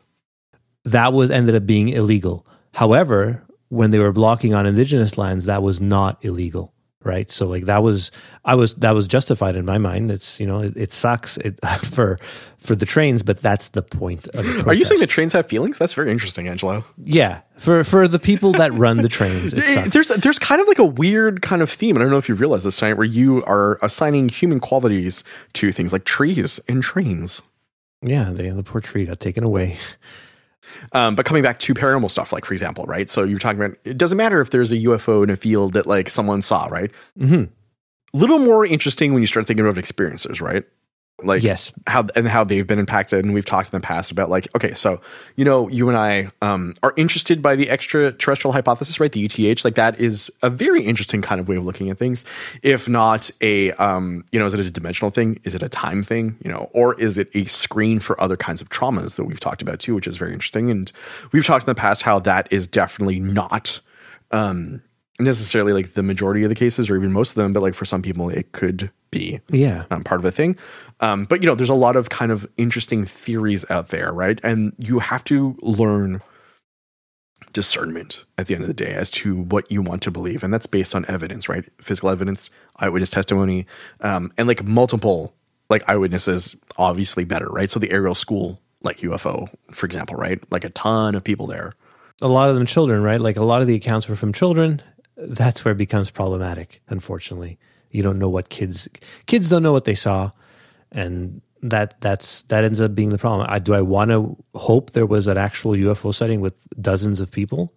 That was ended up being illegal. However, when they were blocking on indigenous lands, that was not illegal. Right. So like that was I was that was justified in my mind. It's you know, it, it sucks it, [LAUGHS] for for the trains, but that's the point of the Are you saying that trains have feelings? That's very interesting, Angelo. Yeah. For for the people that run the trains, it [LAUGHS] sucks. There's there's kind of like a weird kind of theme. I don't know if you've realized this tonight, where you are assigning human qualities to things like trees and trains. Yeah, the, the poor tree got taken away. [LAUGHS] Um, but coming back to paranormal stuff, like for example, right? So you're talking about it doesn't matter if there's a UFO in a field that like someone saw, right? Mhm. A little more interesting when you start thinking about experiences, right? Like Yes. how and how they've been impacted and we've talked in the past about like okay so you know you and i um, are interested by the extraterrestrial hypothesis right the eth like that is a very interesting kind of way of looking at things. If not a um, you know is it a dimensional thing? Is it a time thing? You know or is it a screen for other kinds of traumas that we've talked about too which is very interesting. And we've talked in the past how that is definitely not um, necessarily like the majority of the cases or even most of them but like for some people it could be Yeah. um, part of a thing. Um, but you know, there's a lot of kind of interesting theories out there, right? And you have to learn discernment at the end of the day as to what you want to believe, and that's based on evidence, right? Physical evidence, eyewitness testimony, um, and like multiple like eyewitnesses. Obviously, better, right? So the Ariel School, like UFO, for example, right? Like a ton of people there. a lot of them children, right? Like a lot of the accounts were from children. That's where it becomes problematic. Unfortunately, you don't know what kids kids don't know what they saw, and that that's that ends up being the problem. I, do I want to hope there was an actual UFO sighting with dozens of people?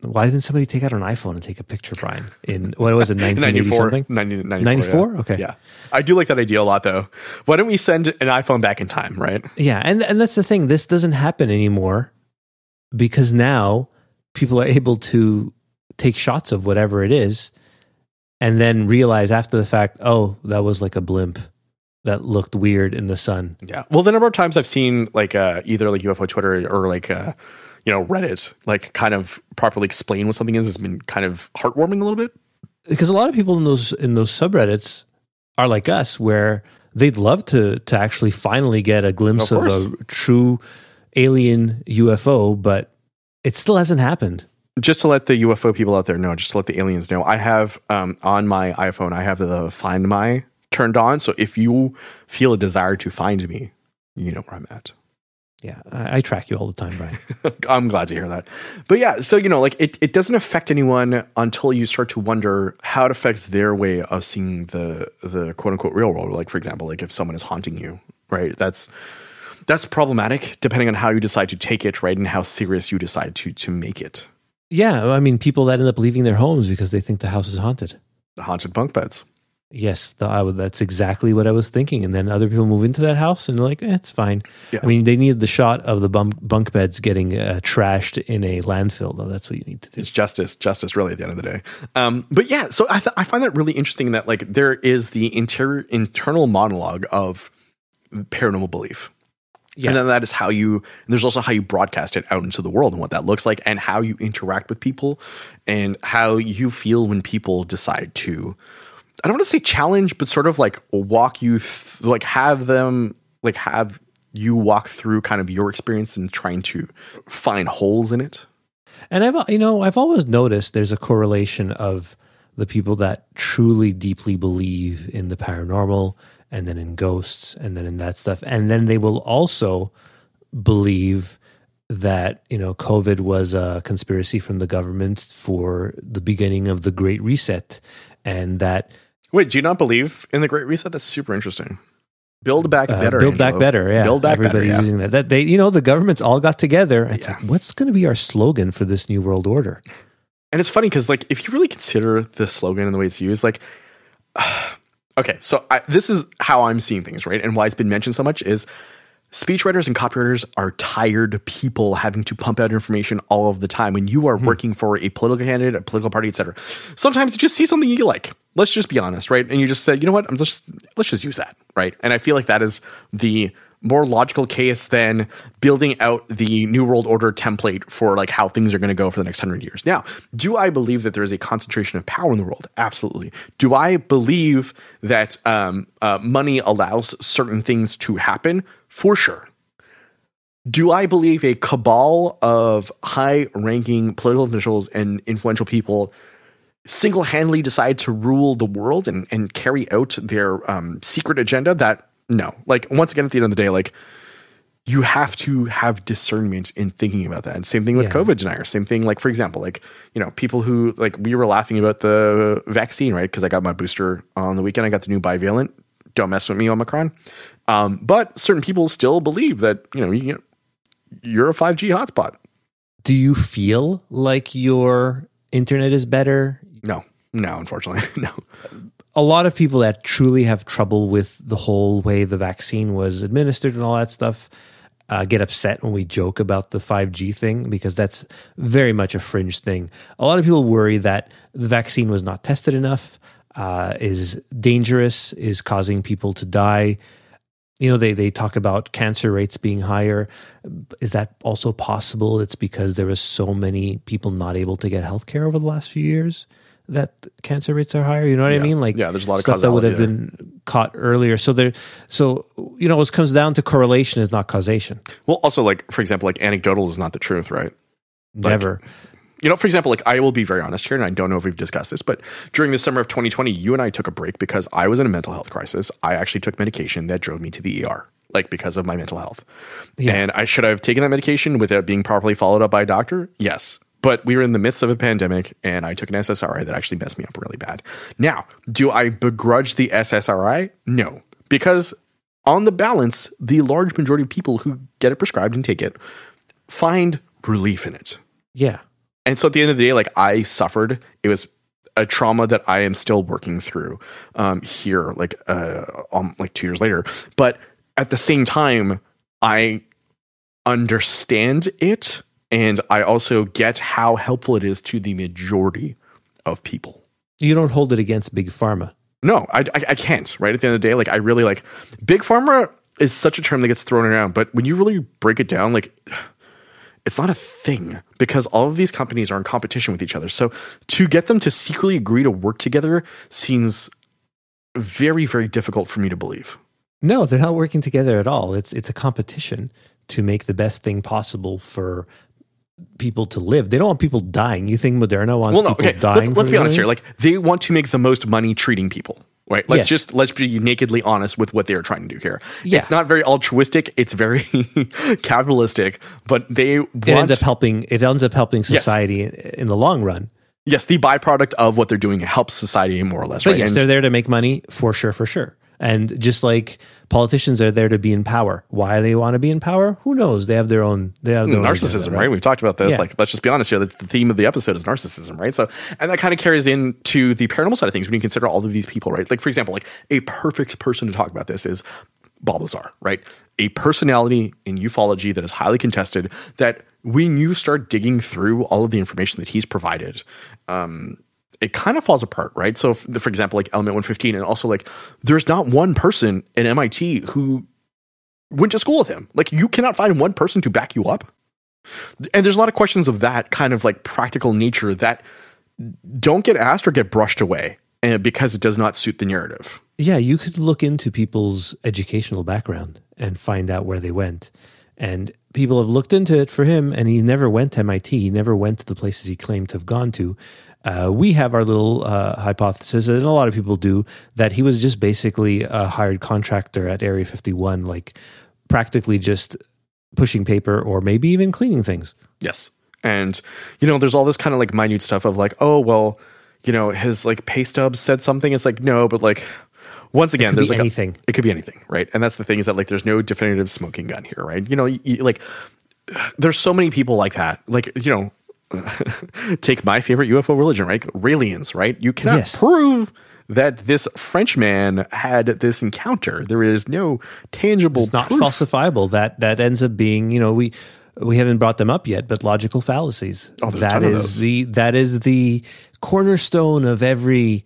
Why didn't somebody take out an iPhone and take a picture, Brian? In what was it, [LAUGHS] nineteen eighty 94, something? 90, 94, 94? yeah. Okay. Yeah. I do like that idea a lot though. Why don't we send an iPhone back in time, right? Yeah, and and that's the thing. This doesn't happen anymore because now people are able to take shots of whatever it is and then realize after the fact, oh, that was like a blimp that looked weird in the sun. Yeah. Well, the number of times I've seen like uh, either like UFO Twitter or like uh, you know Reddit like kind of properly explain what something is has been kind of heartwarming a little bit. Because a lot of people in those in those subreddits are like us where they'd love to to actually finally get a glimpse Of of, a true alien UFO, but it still hasn't happened. Just to let the UFO people out there know, just to let the aliens know, I have um, on my iPhone, I have the Find My turned on. So if you feel a desire to find me, you know where I'm at. Yeah, I, I track you all the time, Brian. [LAUGHS] I'm glad to hear that. But yeah, so you know, like it, it doesn't affect anyone until you start to wonder how it affects their way of seeing the the quote unquote real world. Like for example, like if someone is haunting you, right? That's that's problematic depending on how you decide to take it, right? And how serious you decide to to make it. Yeah, I mean, people that end up leaving their homes because they think the house is haunted. The haunted bunk beds. Yes, the, I would, that's exactly what I was thinking. And then other people move into that house and they're like, eh, it's fine. Yeah. I mean, they needed the shot of the bunk, bunk beds getting uh, trashed in a landfill, though. That's what you need to do. It's justice, justice, really, at the end of the day. Um, but yeah, so I, th- I find that really interesting that like there is the interior internal monologue of paranormal belief. Yeah. And then that is how you, there's also how you broadcast it out into the world and what that looks like and how you interact with people and how you feel when people decide to, I don't want to say challenge, but sort of like walk you, th- like have them, like have you walk through kind of your experience and trying to find holes in it. And I've you know I've always noticed there's a correlation of the people that truly deeply believe in the paranormal and then in ghosts and then in that stuff and then they will also believe that you know covid was a conspiracy from the government for the beginning of the great reset and that Wait, do you not believe in the Great Reset? That's super interesting. Build back uh, better. build back better yeah Build back everybody's better. Yeah. using that that they you know the governments all got together and it's Yeah. like what's going to be our slogan for this new world order And it's funny because, like, if you really consider the slogan and the way it's used, like, okay, so I, this is how I'm seeing things, right? And why it's been mentioned so much is speechwriters and copywriters are tired people having to pump out information all of the time. When you are hmm. working for a political candidate, a political party, etc., sometimes you just see something you like. Let's just be honest, right? And you just said, you know what? I'm just let's just use that, right? And I feel like that is the more logical case than building out the new world order template for like how things are going to go for the next 100 years. Now, do I believe that there is a concentration of power in the world? Absolutely. Do I believe that um, uh, money allows certain things to happen? For sure. Do I believe a cabal of high ranking political officials and influential people single handedly decide to rule the world and, and carry out their um, secret agenda? That, no. Like, once again, at the end of the day, like, you have to have discernment in thinking about that. And same thing with Yeah. COVID deniers. Same thing, like, for example, like, you know, people who, like, we were laughing about the vaccine, right? Because I got my booster on the weekend. I got the new bivalent. Don't mess with me, Omicron. Um, but certain people still believe that, you know, you, you're a 5G hotspot. do you feel like your internet is better No, no, unfortunately, [LAUGHS] no. A lot of people that truly have trouble with the whole way the vaccine was administered and all that stuff uh, get upset when we joke about the 5G thing because that's very much a fringe thing. A lot of people worry that the vaccine was not tested enough, uh, is dangerous, is causing people to die. You know, they, they talk about cancer rates being higher. Is that also possible? It's because there was so many people not able to get healthcare over the last few years that cancer rates are higher. You know what Yeah. I mean? Like Yeah, there's a lot of stuff that would have causality been caught earlier. So there, so you know, it comes down to correlation is not causation. Well, also like for example, like anecdotal is not the truth, right? Like- Never. You know, for example, like I will be very honest here, and I don't know if we've discussed this, but during the summer of 2020, you and I took a break because I was in a mental health crisis. I actually took medication that drove me to the ER, like because of my mental health. Yeah. And I should have taken that medication without being properly followed up by a doctor. Yes. But we were in the midst of a pandemic, and I took an SSRI that actually messed me up really bad. Now, do I begrudge the SSRI? No, because on the balance, the large majority of people who get it prescribed and take it find relief in it. Yeah. And so at the end of the day, like I suffered, it was a trauma that I am still working through um, here, like uh, um, like two years later. But at the same time, I understand it, and I also get how helpful it is to the majority of people. You don't hold it against big pharma. No, I, I, I can't. Right at the end of the day, like I really like big pharma is such a term that gets thrown around, but when you really break it down, like [SIGHS] it's not a thing because all of these companies are in competition with each other. So to get them to secretly agree to work together seems very, very difficult for me to believe. No, they're not working together at all. It's it's a competition to make the best thing possible for people to live. They don't want people dying. You think Moderna wants Well, no, people okay. dying? Let's, let's be honest here. Like they want to make the most money treating people. Right. Let's Yes. just let's be nakedly honest with what they are trying to do here. Yeah. It's not very altruistic. It's very [LAUGHS] capitalistic. But they want it ends up helping. It ends up helping society in, in the long run. yes, the byproduct of what they're doing helps society more or less. But right. yes, And- they're there to make money for sure, for sure. And just like politicians are there to be in power. Why they want to be in power? Who knows? They have their own. They have their own narcissism, agenda, right? We've talked about this. Yeah. Like, let's just be honest here. That's the theme of the episode is narcissism, right? So, and that kind of carries into the paranormal side of things when you consider all of these people, right? Like, for example, like a perfect person to talk about this is Bob Lazar, right? A personality in ufology that is highly contested. That when you start digging through all of the information that he's provided, um, it kind of falls apart, right? So, f- for example, like Element 115, and also like there's not one person in MIT who went to school with him. Like, you cannot find one person to back you up. And there's a lot of questions of that kind of like practical nature that don't get asked or get brushed away and because it does not suit the narrative. Yeah, you could look into people's educational background and find out where they went. And people have looked into it for him, and he never went to MIT. He never went to the places he claimed to have gone to. Uh, we have our little uh, hypothesis, and a lot of people do, that he was just basically a hired contractor at Area 51, like practically just pushing paper or maybe even cleaning things. Yes. And, you know, there's all this kind of like minute stuff of like, oh, well, you know, his like pay stubs said something. It's like, no, but like, once again, there's like a- anything. it could be anything, right? And that's the thing is that like there's no definitive smoking gun here, right? You know, you, you- like there's so many people like that. Like, you know, [LAUGHS] take my favorite UFO religion, right? Raelians, right? You cannot Yes. prove that this Frenchman had this encounter. There is no tangible It's not proof. falsifiable. That that ends up being, you know, we we haven't brought them up yet, but logical fallacies. Oh, that is the that is the cornerstone of every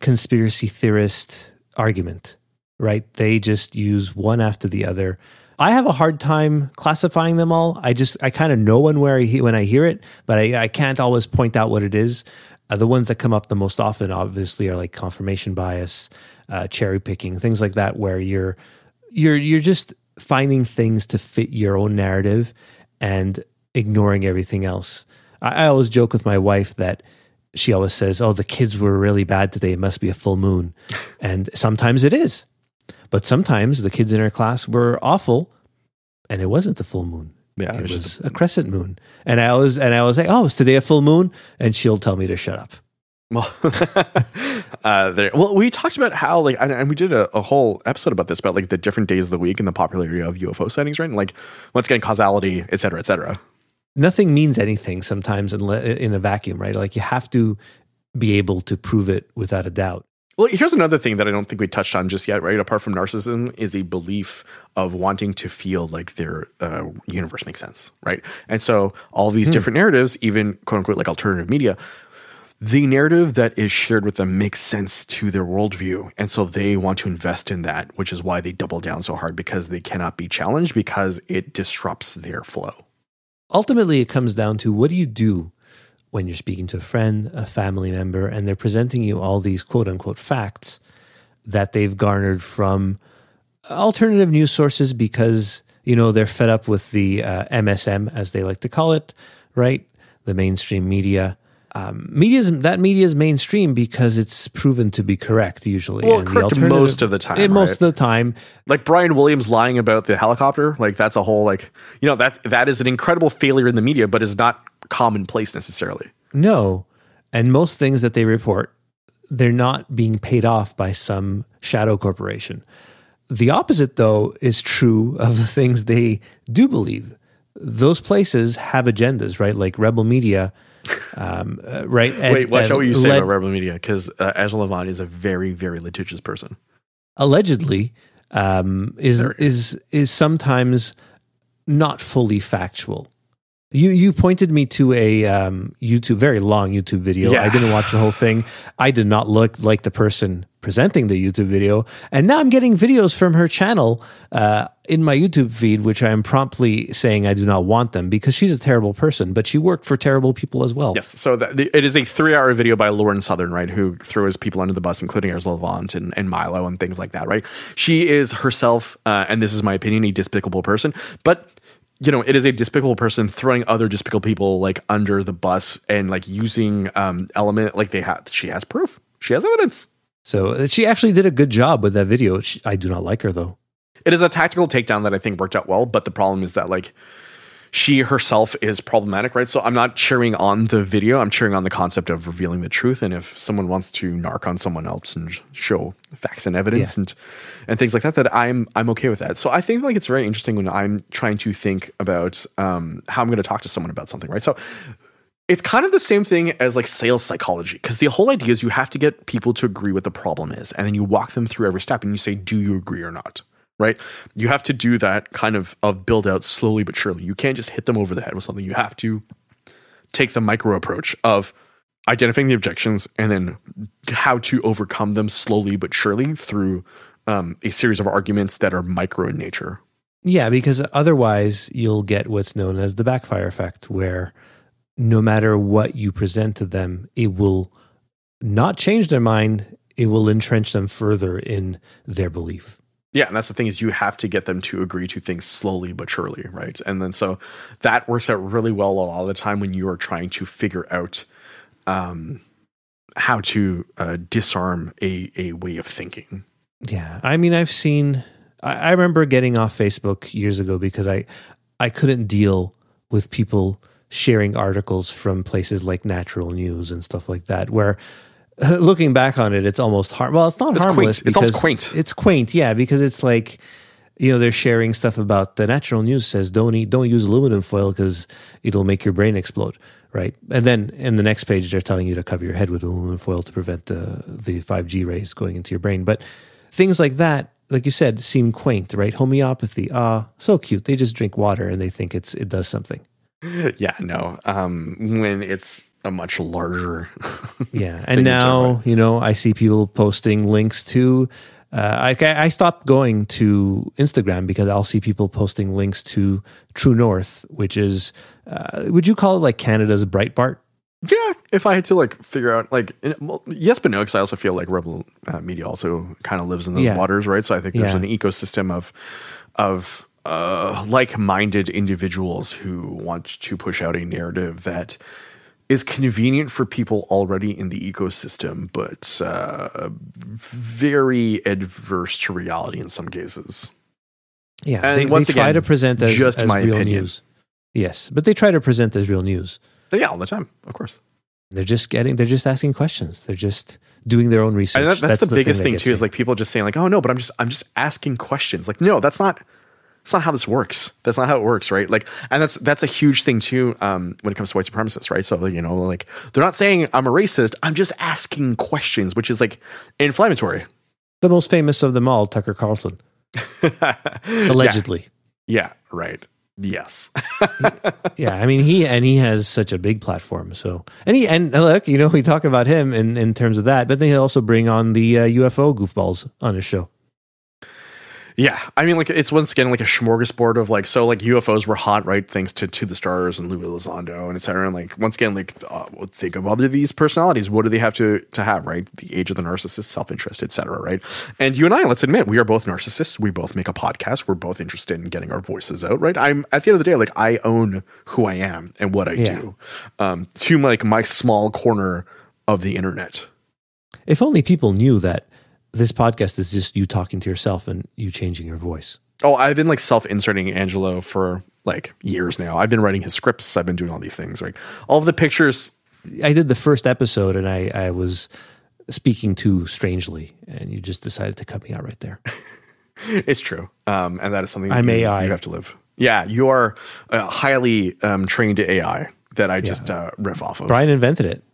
conspiracy theorist argument, right? They just use one after the other. I have a hard time classifying them all. I just I kind of know one where I he- when I hear it, but I, I can't always point out what it is. Uh, the ones that come up the most often, obviously, are like confirmation bias, uh, cherry picking, things like that, where you're you're you're just finding things to fit your own narrative and ignoring everything else. I, I always joke with my wife that she always says, "Oh, the kids were really bad today. It must be a full moon," and sometimes it is, but sometimes the kids in her class were awful, and it wasn't the full moon. Yeah, it it was was a crescent moon, and I was and I was like, "Oh, is today a full moon?" And she'll tell me to shut up. Well, [LAUGHS] uh, there. Well, we talked about how like, and, and we did a, a whole episode about this about like the different days of the week and the popularity of UFO sightings, right? And like, once again, causality, et cetera, et cetera. nothing means anything sometimes in, in a vacuum, right? Like you have to be able to prove it without a doubt. Well, here's another thing that I don't think we touched on just yet, right? Apart from narcissism, is a belief of wanting to feel like their uh, universe makes sense, right? And so all these different narratives, even quote unquote like alternative media, the narrative that is shared with them makes sense to their worldview. And so they want to invest in that, which is why they double down so hard because they cannot be challenged because it disrupts their flow. Ultimately, it comes down to what do you do when you're speaking to a friend, a family member, and they're presenting you all these quote unquote facts that they've garnered from alternative news sources because, you know, they're fed up with the uh, MSM, as they like to call it, right? The mainstream media. Um, media's that media is mainstream because it's proven to be correct usually. Well, And correct most of the time, eh, Most of the time, Like Brian Williams lying about the helicopter, like that's a whole like you know that that is an incredible failure in the media, but is not commonplace necessarily. No. And most things that they report, they're not being paid off by some shadow corporation. The opposite, though, is true of the things they do believe. Those places have agendas, right? Like Rebel Media, um, uh, right? [LAUGHS] And- Wait, watch out what you say led- about Rebel Media because uh, Angela Levant is a very very litigious person. allegedly um, is is is sometimes not fully factual. You you pointed me to a um, YouTube very long YouTube video. Yeah. I didn't watch the whole thing. I did not look like the person presenting the YouTube video, and now I'm getting videos from her channel uh, in my YouTube feed, which I am promptly saying I do not want them because she's a terrible person, but she worked for terrible people as well. Yes, so that, the, it is a three-hour video by Lauren Southern, right, who throws people under the bus, including Ezra Levant and, and Milo and things like that, right? She is herself, uh, and this is my opinion, a despicable person, but you know, it is a despicable person throwing other despicable people like under the bus and like using um element like they have. She has proof. She has evidence. So uh, she actually did a good job with that video. She, I do not like her though. It is a tactical takedown that I think worked out well, but the problem is that like she herself is problematic, right? So I'm not cheering on the video. I'm cheering on the concept of revealing the truth. And if someone wants to narc on someone else and show facts and evidence Yeah. and and things like that, that I'm I'm okay with that. So I think like it's very interesting when I'm trying to think about um, how I'm going to talk to someone about something, right? So it's kind of the same thing as like sales psychology because the whole idea is you have to get people to agree what the problem is and then you walk them through every step and you say do you agree or not right you have to do that kind of of build out slowly but surely you can't just hit them over the head with something you have to take the micro approach of identifying the objections and then how to overcome them slowly but surely through um, a series of arguments that are micro in nature Yeah, because otherwise you'll get what's known as the backfire effect, where no matter what you present to them, it will not change their mind. It will entrench them further in their belief. Yeah, and that's the thing is you have to get them to agree to things slowly but surely, right? And then so that works out really well a lot of the time when you are trying to figure out um, how to uh, disarm a a way of thinking. Yeah, I mean, I've seen. I, I remember getting off Facebook years ago because I I couldn't deal with people sharing articles from places like Natural News and stuff like that. Where [LAUGHS] looking back on it, it's almost har Well, it's not It's harmless. quaint. It's almost quaint. It's quaint, yeah, because it's like you know they're sharing stuff about the Natural News says don't eat, don't use aluminum foil because it'll make your brain explode. Right, and then in the next page they're telling you to cover your head with aluminum foil to prevent the the five G rays going into your brain. But things like that, like you said, seem quaint, right? Homeopathy, ah, so cute. They just drink water and they think it's it does something. [LAUGHS] Yeah, no. Um, when it's a much larger, [LAUGHS] Yeah, and now you know I see people posting links to. Uh, I I stopped going to Instagram because I'll see people posting links to True North, which is uh, would you call it like Canada's Breitbart? Yeah, if I had to like figure out like in- well, yes, but no, because I also feel like Rebel uh, Media also kind of lives in those Yeah. waters, right? So I think there's Yeah. an ecosystem of of uh, like-minded individuals who want to push out a narrative that is convenient for people already in the ecosystem, but uh, very adverse to reality in some cases. Yeah, And they, once they try again, to present as, just as my real opinion. news. Yes, but they try to present as real news. But yeah, all the time, of course. They're just getting, they're just asking questions. They're just doing their own research. And that, that's, the, biggest that thing gets too. Is like people just saying like, "Oh no," but I'm just I'm just asking questions. Like, no, that's not That's not how this works. That's not how it works, right? Like, and that's that's a huge thing too um, when it comes to white supremacists, right? So you know, like they're not saying I'm a racist. I'm just asking questions, which is like inflammatory. The most famous of them all, Tucker Carlson, [LAUGHS] allegedly. Yeah, yeah right. Yes. [LAUGHS] yeah, I mean he and he has such a big platform. So and he and look, you know, we talk about him in in terms of that, but then he also bring on the uh, UFO goofballs on his show. Yeah, I mean, like it's once again like a smorgasbord of like so like UFOs were hot, right? Thanks to To the Stars and Louis Elizondo and etc. And like once again, like uh, think of other these personalities. What do they have to to have, right? The age of the narcissist, self interest, etc. Right? And you and I, let's admit, we are both narcissists. We both make a podcast. We're both interested in getting our voices out, right? I'm at the end of the day, like I own who I am and what I yeah. do um, to like my small corner of the internet. If only people knew that this podcast is just you talking to yourself and you changing your voice. Oh, I've been like self inserting Angelo for like years now. I've been writing his scripts. I've been doing all these things. Like all of the pictures. I did the first episode and I, I was speaking too strangely, and you just decided to cut me out right there. [LAUGHS] it's true. Um, and that is something I'm you, AI. you have to live. Yeah, you are a highly um, trained AI that I just yeah. uh, riff off of. Brian invented it.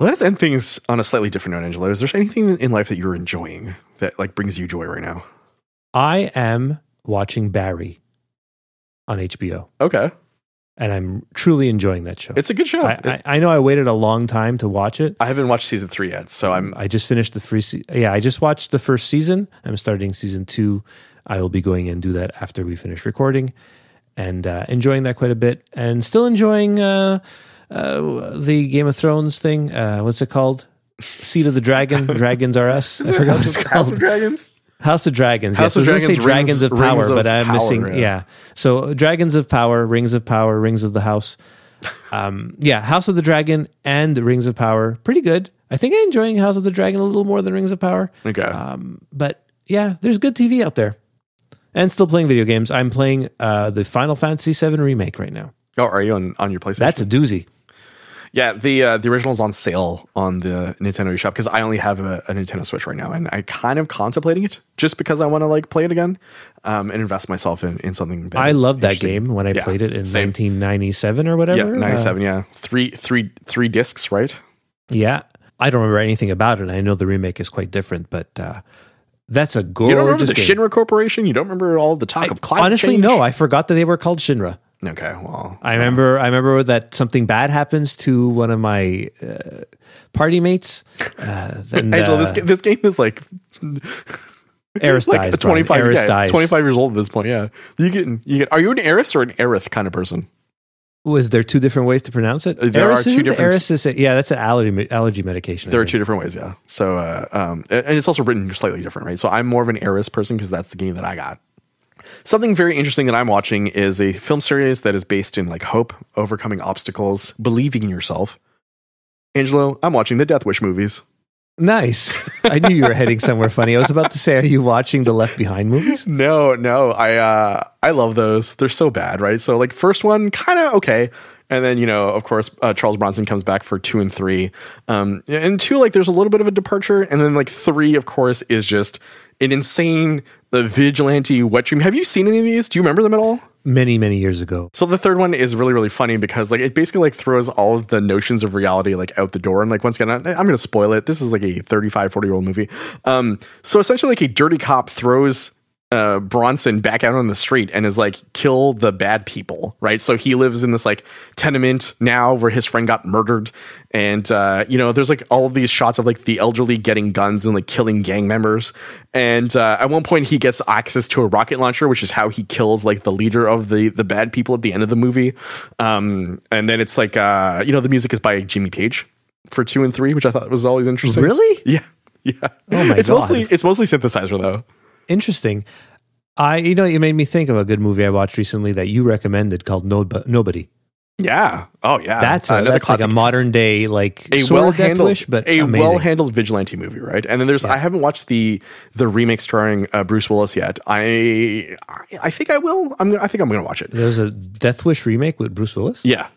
Let's end things on a slightly different note, Angelo. Is there anything in life that you're enjoying that like brings you joy right now? I am watching Barry on HBO. Okay. And I'm truly enjoying that show. It's a good show. I, I, I know I waited a long time to watch it. I haven't watched season three yet, so I'm. I just finished the free. Se- yeah, I just watched the first season. I'm starting season two. I will be going and do that after we finish recording, and uh, enjoying that quite a bit, and still enjoying. Uh, uh, the Game of Thrones thing. Uh, what's it called? Seat of the Dragon. [LAUGHS] Dragons are us. I forgot what it's called. House of Dragons. House of Dragons. House yes, of Dragons. Say Dragons of Power, of but I'm power, missing. Yeah. yeah. So Dragons of Power, Rings of Power, Rings of the House. Um, yeah, House of the Dragon and Rings of Power. Pretty good. I think I'm enjoying House of the Dragon a little more than Rings of Power. Okay. Um, but yeah, there's good TV out there, and still playing video games. I'm playing uh, the Final Fantasy VII remake right now. Oh, are you on on your PlayStation? That's a doozy. Yeah, the uh, the original is on sale on the Nintendo eShop because I only have a, a, Nintendo Switch right now, and I kind of contemplating it just because I want to like play it again um, and invest myself in, in something. I love that game when I yeah, played it in same. 1997 or whatever. Yeah, 97. Uh, yeah, three three three discs, right? Yeah, I don't remember anything about it. I know the remake is quite different, but. Uh, that's a gorgeous. You don't remember the game. Shinra Corporation? You don't remember all the talk I, of climate honestly, change? no. I forgot that they were called Shinra. Okay, well, I remember. I remember that something bad happens to one of my uh, party mates. Uh, [LAUGHS] and, Angel, this uh, this game is like Aeris like dies. Twenty five. Aeris yeah, dies. Twenty five years old at this point. Yeah, you get you get. Are you an Aeris or an Aerith kind of person? Was there two different ways to pronounce it? There Aeris are two different. Aeris is a, yeah, that's an allergy allergy medication. There are two different ways. Yeah. So, uh, um, and it's also written slightly different, right? So I'm more of an Aeris person because that's the game that I got. Something very interesting that I'm watching is a film series that is based in like hope, overcoming obstacles, believing in yourself. Angelo, I'm watching the Death Wish movies. Nice. I knew you were heading somewhere funny. I was about to say, are you watching the Left Behind movies? [LAUGHS] No, no. I uh I love those. They're so bad, right? So like first one kind of okay. And then, you know, of course, uh, Charles Bronson comes back for two and three. Um, and two, like, there's a little bit of a departure. And then, like, three, of course, is just an insane the vigilante wet dream. Have you seen any of these? Do you remember them at all? Many, many years ago. So the third one is really, really funny because like it basically like throws all of the notions of reality like out the door. And like once again, I'm going to spoil it. This is like a 35, 40 year old movie. Um, so essentially like a dirty cop throws uh, Bronson back out on the street and is like, kill the bad people, right? So he lives in this like tenement now where his friend got murdered. And, uh, you know, there's like all of these shots of like the elderly getting guns and like killing gang members. And uh, at one point, he gets access to a rocket launcher, which is how he kills like the leader of the, the bad people at the end of the movie. Um, and then it's like, uh, you know, the music is by Jimmy Page for two and three, which I thought was always interesting. Really? Yeah. [LAUGHS] Yeah. Oh my it's God. mostly it's mostly synthesizer though interesting. I, you know, it made me think of a good movie I watched recently that you recommended called no, Nobody. Yeah. Oh, yeah. That's, a, that's like a modern day, like a well handled Wish, but a well handled vigilante movie, right? And then there's Yeah. I haven't watched the the remake starring uh, Bruce Willis yet. I I think I will. I'm I think I'm going to watch it. There's a Death Wish remake with Bruce Willis. Yeah.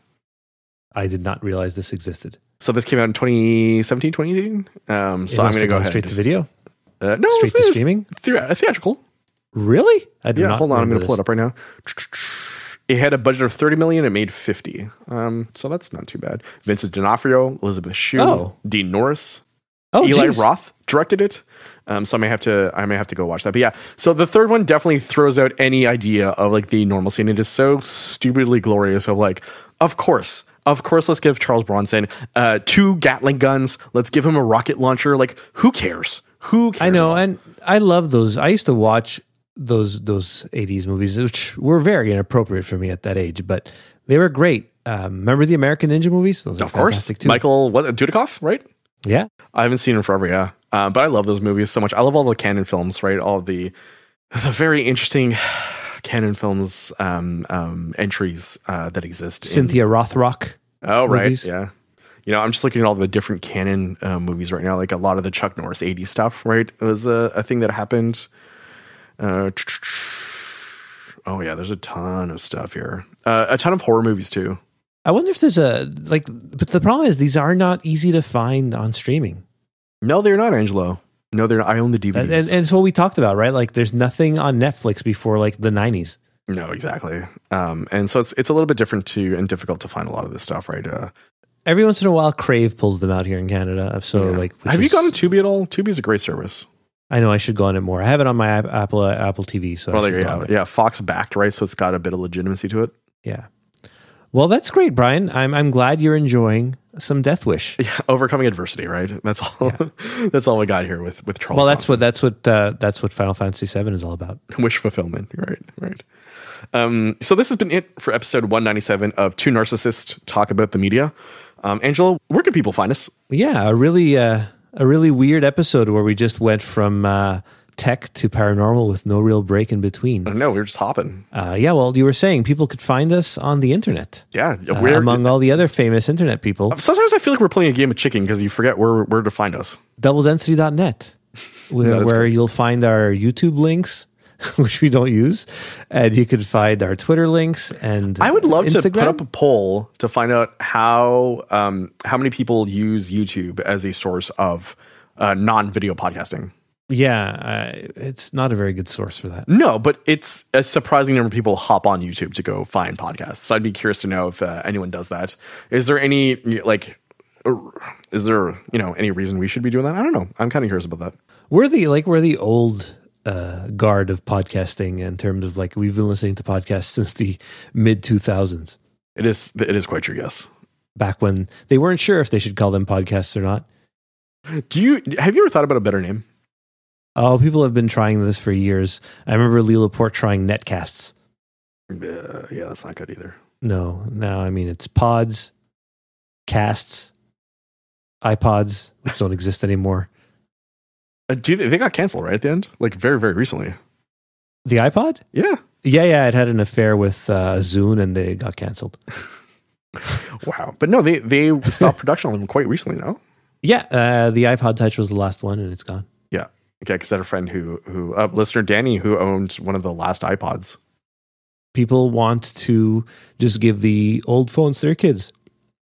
I did not realize this existed. So this came out in 2017, 2018. Um, so I'm going to go ahead. straight to video, Uh, no, straight it's, to streaming. thea- theatrical. Really? I do Yeah, not hold on. I'm going to pull it up right now. It had a budget of 30 million. It made 50. Um, so that's not too bad. Vincent D'Onofrio, Elizabeth Shue, Oh. Dean Norris, Oh, Eli geez. Roth directed it. Um, so I may have to I may have to go watch that. But yeah, so the third one definitely throws out any idea of like the normal scene. It is so stupidly glorious of like, of course. Of course, let's give Charles Bronson uh, two Gatling guns. Let's give him a rocket launcher. Like, who cares? Who cares? I know, about- and I love those. I used to watch those those '80s movies, which were very inappropriate for me at that age, but they were great. Um, remember the American Ninja movies? Those of course, too. Michael what Dudikoff, right? yeah, I haven't seen him forever, yeah. Uh, but I love those movies so much. I love all the Cannon films, right? All the the very interesting [SIGHS] Cannon films um, um, entries uh, that exist. in- Cynthia Rothrock. oh, right, movies. yeah. You know, I'm just looking at all the different Cannon uh, movies right now. Like a lot of the Chuck Norris '80s stuff, right? It was a, a thing that happened. Uh, oh yeah, there's a ton of stuff here. Uh, a ton of horror movies too. I wonder if there's a like, but the problem is these are not easy to find on streaming. No, they're not, Angelo. No, they're. I own the DVDs. And, and, and it's what we talked about, right? Like, there's nothing on Netflix before like the '90s. No, exactly. Um, and so it's it's a little bit different to and difficult to find a lot of this stuff, right? Uh, Every once in a while, Crave pulls them out here in Canada. So, yeah. like, have you is- gone to Tubi at all? Tubi is a great service. I know I should go on it more. I have it on my Apple uh, Apple TV. So, Well, should there you go on it. Yeah, Fox backed, right? So it's got a bit of legitimacy to it. Yeah. Well, that's great, Brian. I'm I'm glad you're enjoying some Death Wish. [LAUGHS] Yeah, overcoming adversity, right? That's all. [LAUGHS] that's all we got here with with Charles. Well, that's what that's what uh, that's what Final Fantasy VII is all about. [LAUGHS] wish fulfillment. Right, right. Um, so this has been it for episode 197 of Two Narcissists Talk About the Media. Um, Angelo, where can people find us? Yeah, a really uh, a really weird episode where we just went from uh, tech to paranormal with no real break in between. No, we are just hopping. Uh, yeah, well, you were saying people could find us on the internet Yeah, uh, we're among all the other famous internet people. Sometimes I feel like we're playing a game of chicken because you forget where where to find us. doubledensity.net [LAUGHS] where, where you'll find our YouTube links [LAUGHS] which we don't use and you can find our Twitter links and I would love to put up a poll to find out how um, how many people use YouTube as a source of uh, non video podcasting. yeah uh, it's not a very good source for that No, but it's a surprising number of people hop on YouTube to go find podcasts. So I'd be curious to know if uh, anyone does that. Is there any like, uh, is there you know any reason we should be doing that? I don't know. I'm kind of curious about that. we're the like we're the old uh, guard of podcasting in terms of like we've been listening to podcasts [LAUGHS] since the mid 2000s It is it is quite true. Yes. back when they weren't sure if they should call them podcasts or not Do you have you ever thought about a better name? oh people have been trying this for years i remember Leo Laporte trying netcasts Uh, yeah, that's not good either. No, no. I mean, it's pods, casts, iPods, which don't [LAUGHS] exist anymore. Uh, do you, they got canceled right at the end? Like very very recently. The iPod? Yeah. Yeah, yeah. It had an affair with uh, Zune, and they got canceled. [LAUGHS] Wow. But no, they they stopped production on them quite recently. No. Yeah, uh, the iPod Touch was the last one, and it's gone. Yeah. Okay. Because I had a friend who who uh, listener Danny who owned one of the last iPods. People want to just give the old phones to their kids.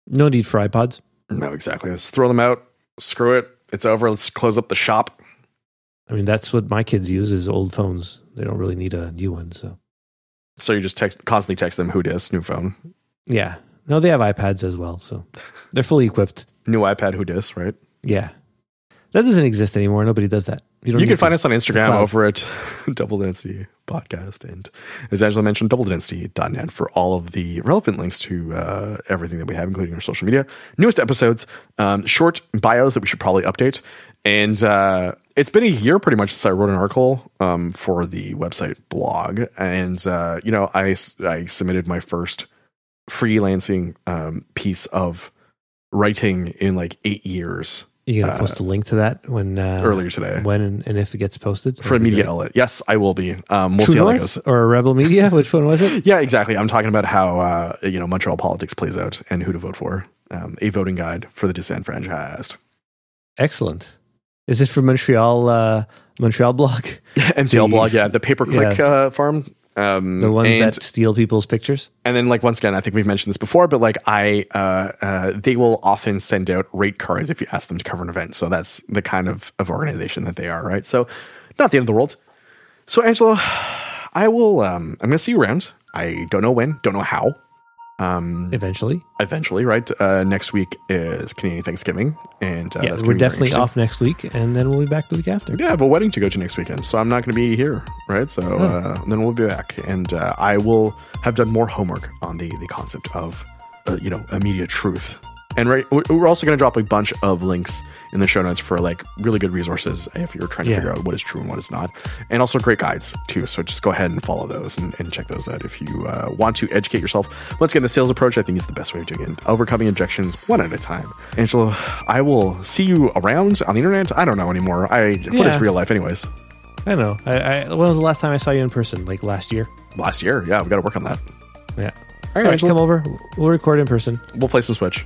No need for iPods. No, exactly. Let's throw them out. Screw it. It's over. Let's close up the shop. I mean, that's what my kids use is old phones. They don't really need a new one. So So you just text, constantly text them who dis, new phone, yeah, no, they have iPads as well, so they're fully equipped. new iPad, who dis, right? Yeah, that doesn't exist anymore. Nobody does that. You don't can find us on Instagram over at [LAUGHS] Double Density Podcast. And as Angelo mentioned, doubledensity.net for all of the relevant links to uh, everything that we have, including our social media, newest episodes, um, short bios that we should probably update. And uh, it's been a year pretty much since I wrote an article um, for the website blog. And, uh, you know, I, I submitted my first freelancing um, piece of writing in like eight years You gonna uh, post a link to that when uh, earlier today. when and, and if it gets posted for a media outlet. Yes, I will be. Um, we'll True see how that goes. or Rebel Media? [LAUGHS] Which one was it? Yeah, exactly. I'm talking about how uh, you know Montreal politics plays out and who to vote for. Um, a voting guide for the disenfranchised. Excellent. Is it for Montreal? Uh, Montreal blog, [LAUGHS] MTL The- blog, yeah, the pay per click uh, farm. Um, the ones and, that steal people's pictures. and then like once again, I think we've mentioned this before, but like I, uh, uh, they will often send out rate cards if you ask them to cover an event. So that's the kind of of organization that they are, right? So not the end of the world. So, Angelo, [SIGHS] I will. Um, I'm going to see you around. I don't know when, don't know how. Eventually, Eventually, right? Uh, next week is Canadian Thanksgiving, and uh, yeah, we're definitely off next week, and then we'll be back the week after. Yeah, I have a wedding to go to next weekend, so I'm not going to be here, right? So uh, then we'll be back, and uh, I will have done more homework on the the concept of, uh, you know, immediate truth. And right, we- we're also going to drop a bunch of links in the show notes for like really good resources if you're trying to Yeah. figure out what is true and what is not, and also great guides too. So just go ahead and follow those and, and check those out if you uh, want to educate yourself. Once again, the sales approach I think is the best way of doing it, overcoming objections one at a time. Angelo, I will see you around on the internet. I don't know anymore. I what is Yeah. real life, anyways? I know. I, I, when was the last time I saw you in person? Like last year? Last year, yeah, we got to work on that. Yeah. All right, All right, come over. We'll record in person. We'll play some Switch.